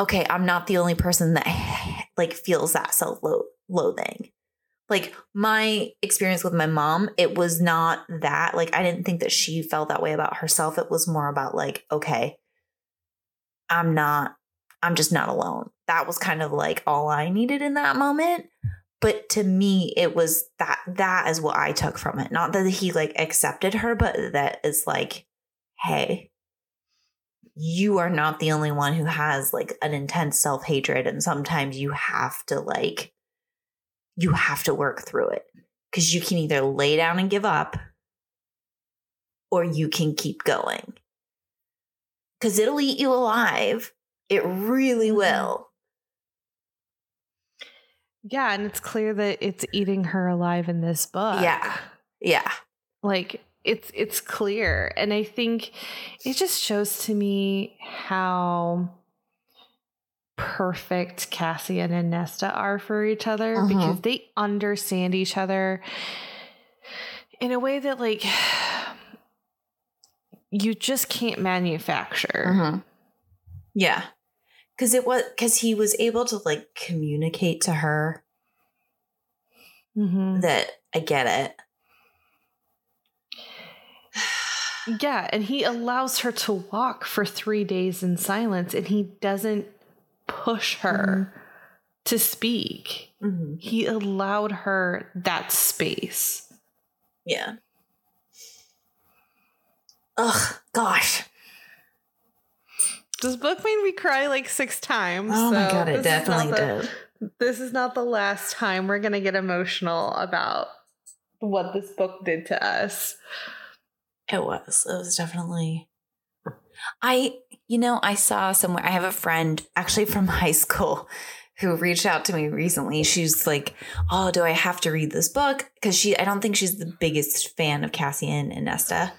okay, I'm not the only person that like feels that self loathing. Like my experience with my mom, it was not that. Like I didn't think that she felt that way about herself. It was more about like, okay, I'm not, I'm just not alone. That was kind of like all I needed in that moment. But to me, it was that that is what I took from it. Not that he like accepted her, but that is like, hey, you are not the only one who has like an intense self hatred. And sometimes you have to like, you have to work through it because you can either lay down and give up or you can keep going because it'll eat you alive. It really mm-hmm. will. Yeah, and it's clear that it's eating her alive in this book. Yeah. Yeah. Like it's it's clear and i think it just shows to me how perfect cassian and nesta are for each other uh-huh. because they understand each other in a way that like <sighs> you just can't manufacture uh-huh. yeah because it was because he was able to like communicate to her Mhm. that I get it. <sighs> Yeah, and he allows her to walk for three days in silence, and he doesn't push her to speak. hmm He allowed her that space. Yeah. Ugh, gosh. This book made me cry like six times. Oh my god, it definitely the- did. This is not the last time we're gonna get emotional about what this book did to us. It was. It was definitely. I, you know, I saw somewhere. I have a friend actually from <laughs> high school who reached out to me recently. She's like, "Oh, do I have to read this book?" Because she, I don't think she's the biggest fan of Cassian and Nesta.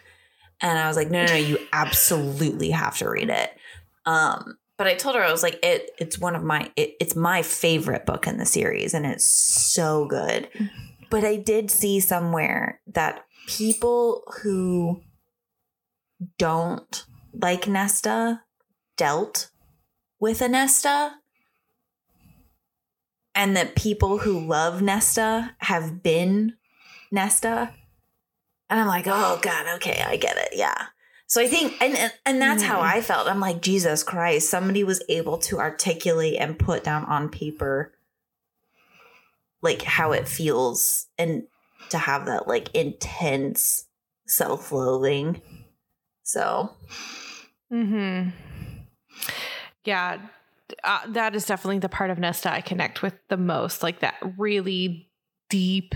And I was like, "No, no, no, you <laughs> absolutely have to read it." Um, but I told her I was like, "It, it's one of my, it, it's my favorite book in the series, and it's so good." But I did see somewhere that people who don't like Nesta dealt with a Nesta and that people who love Nesta have been Nesta. And I'm like, oh God, okay, I get it. Yeah. So I think, and and, that's how Mm. I felt. I'm like, Jesus Christ, somebody was able to articulate and put down on paper like how it feels and to have that like intense self-loathing. So Hmm. Yeah, uh, that is definitely the part of Nesta I connect with the most. Like that really deep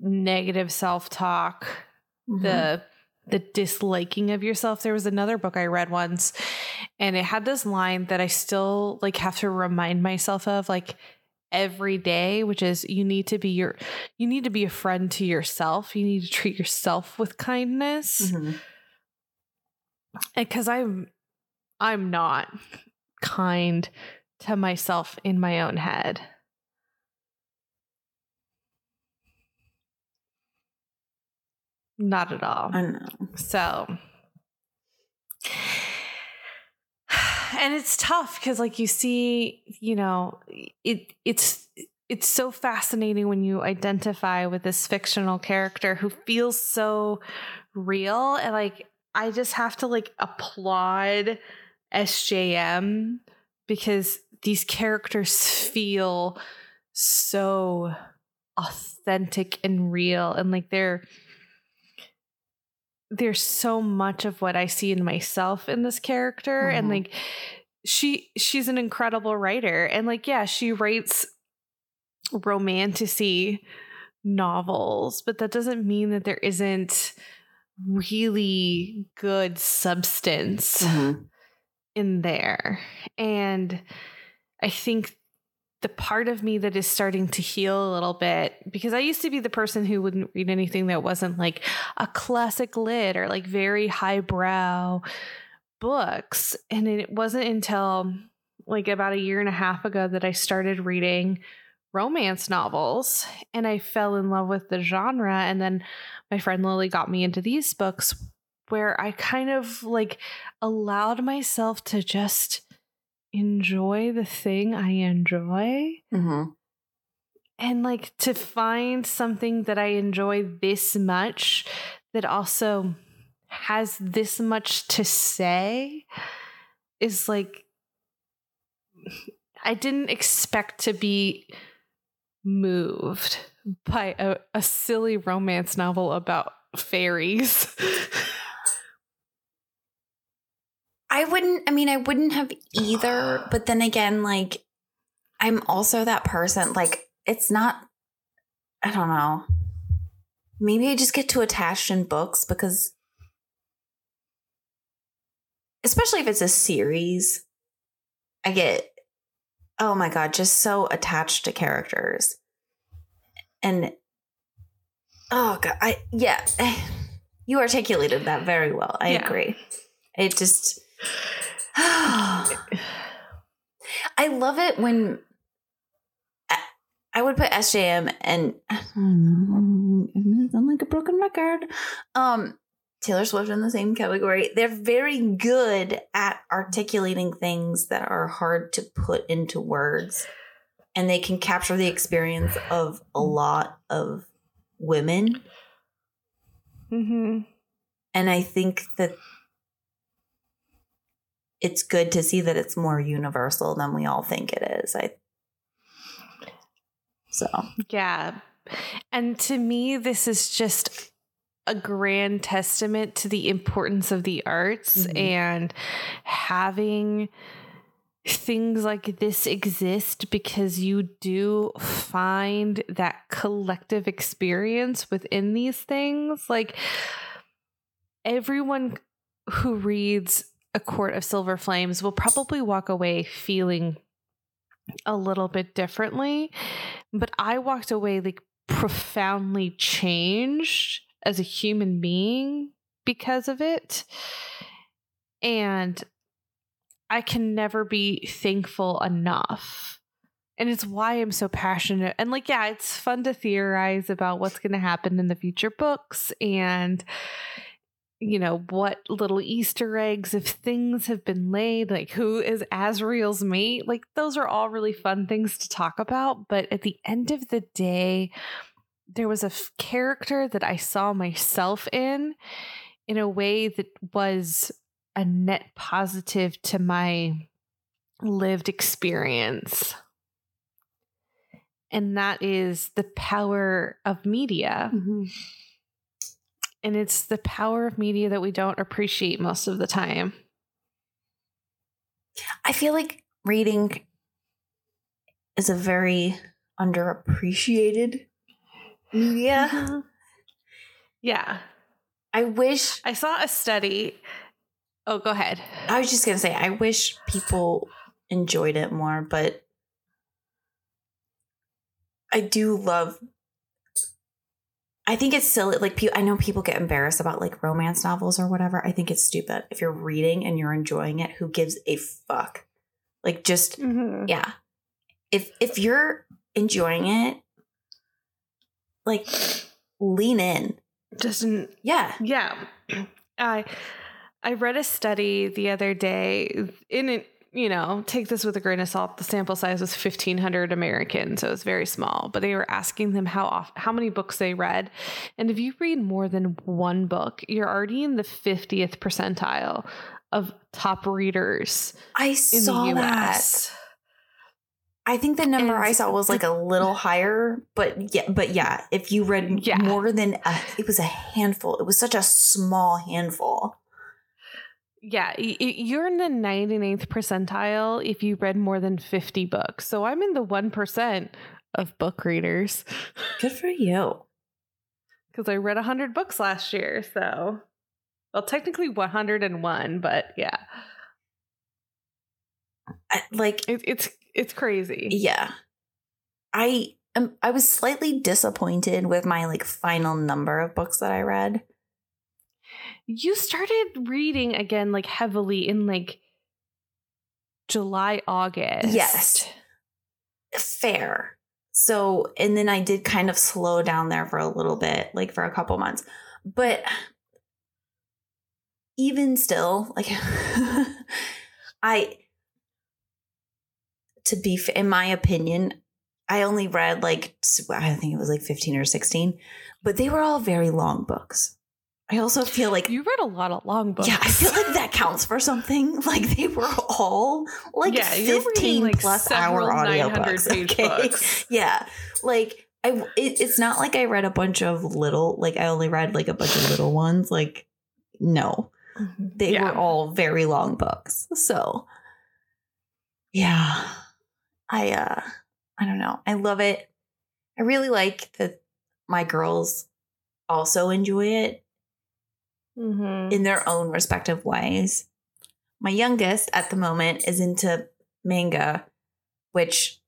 negative self talk. Mm-hmm. the the disliking of yourself there was another book i read once and it had this line that i still like have to remind myself of like every day which is you need to be your you need to be a friend to yourself you need to treat yourself with kindness Mhm. Because i'm i'm not kind to myself in my own head not at all I know. so, and it's tough because, like, you see, you know, it it's it's so fascinating when you identify with this fictional character who feels so real, and like, I just have to like applaud SJM because these characters feel so authentic and real, and like they're there's so much of what I see in myself in this character and Mhm. like she she's an incredible writer and like yeah she writes romantasy novels but that doesn't mean that there isn't really good substance Mhm. in there and I think the part of me that is starting to heal a little bit because I used to be the person who wouldn't read anything that wasn't like a classic lit or like very highbrow books. And it wasn't until like about a year and a half ago that I started reading romance novels and I fell in love with the genre. And then my friend Lily got me into these books where I kind of like allowed myself to just enjoy the thing I enjoy Mhm. and like to find something that I enjoy this much that also has this much to say is like I didn't expect to be moved by a, a silly romance novel about fairies. I wouldn't, I mean, I wouldn't have either, but then again, like, I'm also that person. Like, it's not, I don't know. Maybe I just get too attached in books because, especially if it's a series, I get, oh my God, just so attached to characters. And, oh God, I, yeah, <sighs> you articulated that very well. I Yeah. agree. It just, <sighs> <sighs> I love it when I, I would put SJM and I'm like a broken record. Um, Taylor Swift in the same category. They're very good at articulating things that are hard to put into words and they can capture the experience of a lot of women. Mm-hmm. And I think that it's good to see that it's more universal than we all think it is. I so Yeah. And to me, this is just a grand testament to the importance of the arts Mhm. and having things like this exist because you do find that collective experience within these things. Like everyone who reads A Court of Silver Flames will probably walk away feeling a little bit differently. But I walked away like profoundly changed as a human being because of it. And I can never be thankful enough. And it's why I'm so passionate. And like, yeah, it's fun to theorize about what's going to happen in the future books and, you know, what little Easter eggs, if things have been laid, like who is Azriel's mate. Like, those are all really fun things to talk about. But at the end of the day, there was a f- character that I saw myself in in a way that was a net positive to my lived experience. And that is the power of media. And it's the power of media that we don't appreciate most of the time. I feel like reading is a very underappreciated media. Mhm. Yeah. I wish I saw a study. Oh, go ahead. I was just gonna say I wish people enjoyed it more, but I do love. I think it's silly. Like I know people get embarrassed about like romance novels or whatever. I think it's stupid. If you're reading and you're enjoying it, who gives a fuck? Like just Mhm. yeah. If if you're enjoying it, like lean in. Just Yeah. Yeah. <clears throat> I I read a study the other day in it, you know, take this with a grain of salt. The sample size was 1500 Americans, so it's very small, but they were asking them how off, how many books they read. And if you read more than one book, you're already in the 50th percentile of top readers I in saw the that. US. I think the number And I saw was like a little higher, but yeah, but yeah, if you read Yeah. more than a, it was a handful. It was such a small handful. Yeah, you're in the 99th percentile if you read more than 50 books. So I'm in the 1% of book readers. <laughs> Good for you. because I read 100 books last year. So, well, technically 101, but yeah, I, like it, it's it's crazy. yeah. I am I was slightly disappointed with my like final number of books that I read. You started reading again, like heavily in like July, August. Yes. Fair. So, and then I did kind of slow down there for a little bit, like for a couple months. But even still, like <laughs> I to be in my opinion, I only read like I think it was like 15 or 16, but they were all very long books. I also feel like You read a lot of long books. yeah, I feel like that counts for something. <laughs> Like they were all like Yeah, reading, 15 like, plus hour several audio 900 books. page Okay. books. <laughs> Yeah. Like I it, it's not like I read a bunch of little like I only read like a bunch of little ones. Like no. They Yeah. were all very long books. So yeah. I uh I don't know. I love it. I really like that my girls also enjoy it Mhm. in their own respective ways. My youngest at the moment is into manga, which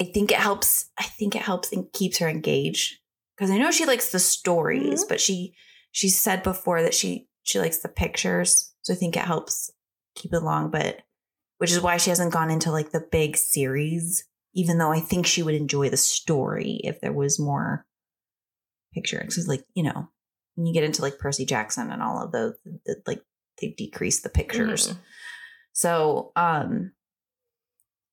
I think it helps. I think it helps and keeps her engaged because I know she likes the stories, but she she said before that she she likes the pictures, so I think it helps keep it along. But which is why she hasn't gone into like the big series, even though I think she would enjoy the story if there was more pictures. Because like you know when you get into like Percy Jackson and all of those, the, like they decrease the pictures. Mhm. So, um,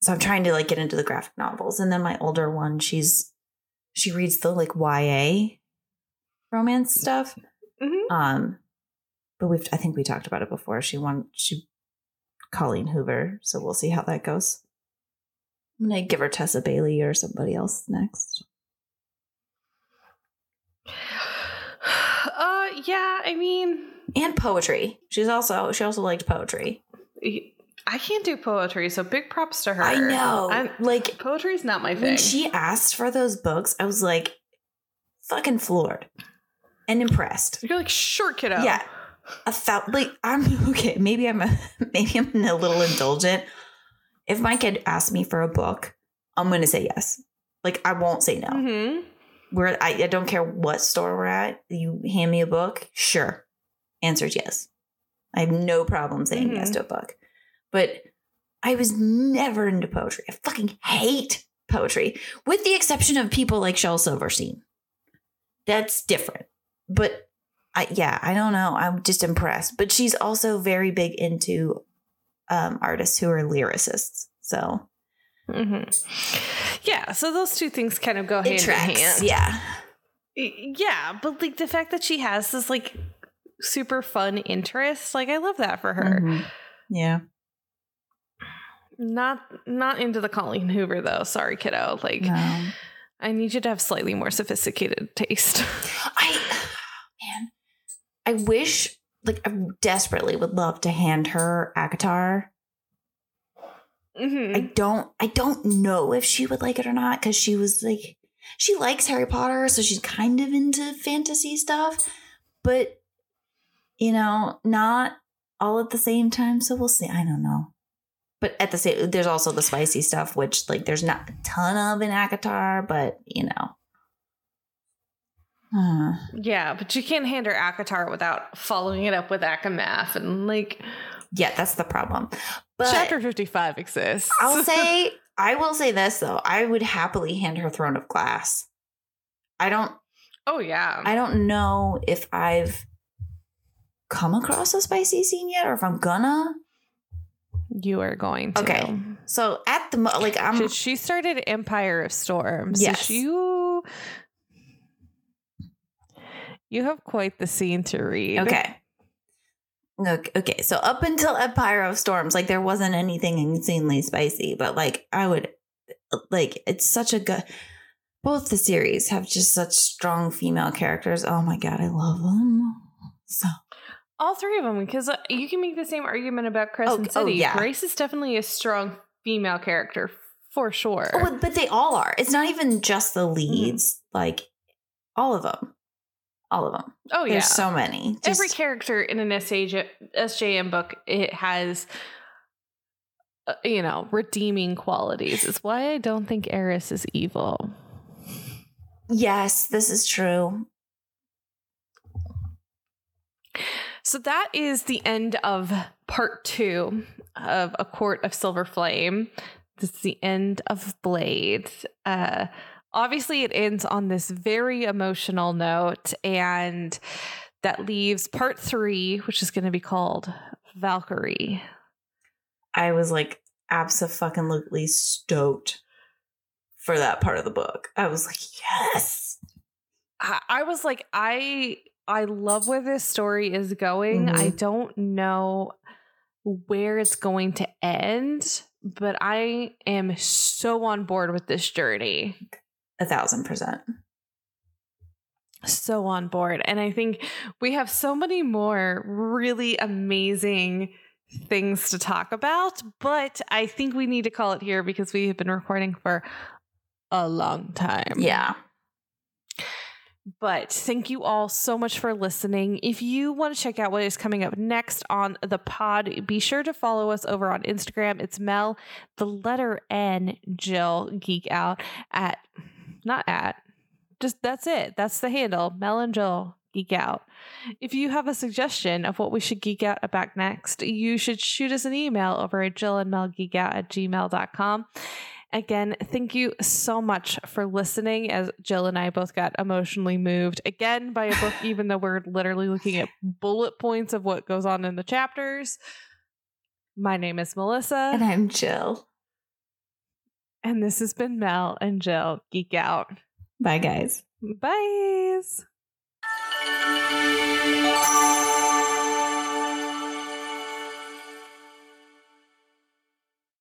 so I'm trying to like get into the graphic novels. And then my older one, she's she reads the like YA romance stuff. Mhm. Um, but we've I think we talked about it before. She won she Colleen Hoover, so we'll see how that goes. I'm gonna give her Tessa Bailey or somebody else next. Yeah. I mean, And poetry. She's also she also liked poetry. I can't do poetry, so big props to her. I know. I'm, like poetry's not my thing. when she asked for those books, I was like fucking floored and impressed. You're like, sure, kiddo. Yeah. I felt like I'm <laughs> okay. Maybe I'm a, <laughs> maybe I'm a little indulgent. If my kid asks me for a book, I'm gonna say yes. Like I won't say no. hmm Where I, I don't care what store we're at. You hand me a book, sure. Answer's yes. I have no problem saying yes Mhm. to a book. But I was never into poetry. I fucking hate poetry, with the exception of people like Shel Silverstein. That's different. But I yeah, I don't know. I'm just impressed. But she's also very big into um, artists who are lyricists. So hmm Yeah. So those two things kind of go hand it in hand. Yeah. Yeah, but like the fact that she has this like super fun interest, like I love that for her. Mhm. Yeah. Not not into the Colleen Hoover though. Sorry, kiddo. Like No. I need you to have slightly more sophisticated taste. <laughs> I man, I wish like I desperately would love to hand her ACOTAR. Mhm. I don't I don't know if she would like it or not because she was like she likes Harry Potter, so she's kind of into fantasy stuff, but you know, not all at the same time. So we'll see. I don't know. But at the same, there's also the spicy stuff, which like there's not a ton of in ACOTAR, but you know. Uh, Yeah, but you can't hand her ACOTAR without following it up with ACOMAF and like yeah, that's the problem. But chapter 55 exists. I'll <laughs> say, I will say this though. I would happily hand her Throne of Glass. I don't, oh yeah. I don't know if I've come across a spicy scene yet, or if I'm gonna. you are going to. Okay. So at the mo- like, I'm She- started Empire of Storms. so Yes. you you have quite the scene to read. okay. Okay, okay. So up until Empire of Storms, like there wasn't anything insanely spicy, but like I would, like it's such a good. Both the series have just such strong female characters. Oh my god, I love them. So All three of them, because uh, you can make the same argument about Crescent oh, City. yeah. Grace is definitely a strong female character for sure. Oh, but they all are. It's not even just the leads. Like all of them, all of them. oh yeah. There's so many. Just- Every character in an SJ, SJM book, it has, uh, you know, redeeming qualities. It's why I don't think Eris is evil. yes, this is true. So that is the end of part two of A Court of Silver Flame. This is the end of Blade. Uh, obviously, it ends on this very emotional note, and that leaves part three, which is going to be called Valkyrie. I was like absolutely stoked for that part of the book. I was like, yes. I, I was like, I I love where this story is going. Mhm. I don't know where it's going to end, but I am so on board with this journey. A thousand percent. So on board. And I think we have so many more really amazing things to talk about, but I think we need to call it here because we have been recording for a long time. Yeah. But thank you all so much for listening. If you want to check out what is coming up next on the pod, be sure to follow us over on Instagram. It's Mel, the letter N, Jill Geek Out at, not at, just that's it. That's the handle, Mel and Jill Geek Out. If you have a suggestion of what we should geek out about next, you should shoot us an email over at Jill and Mel Geek Out at gmail.com. Again, thank you so much for listening as Jill and I both got emotionally moved again by a book, even though we're literally looking at bullet points of what goes on in the chapters. My name is Melissa. And I'm Jill. And this has been Mel and Jill Geek Out. Bye, guys. Bye.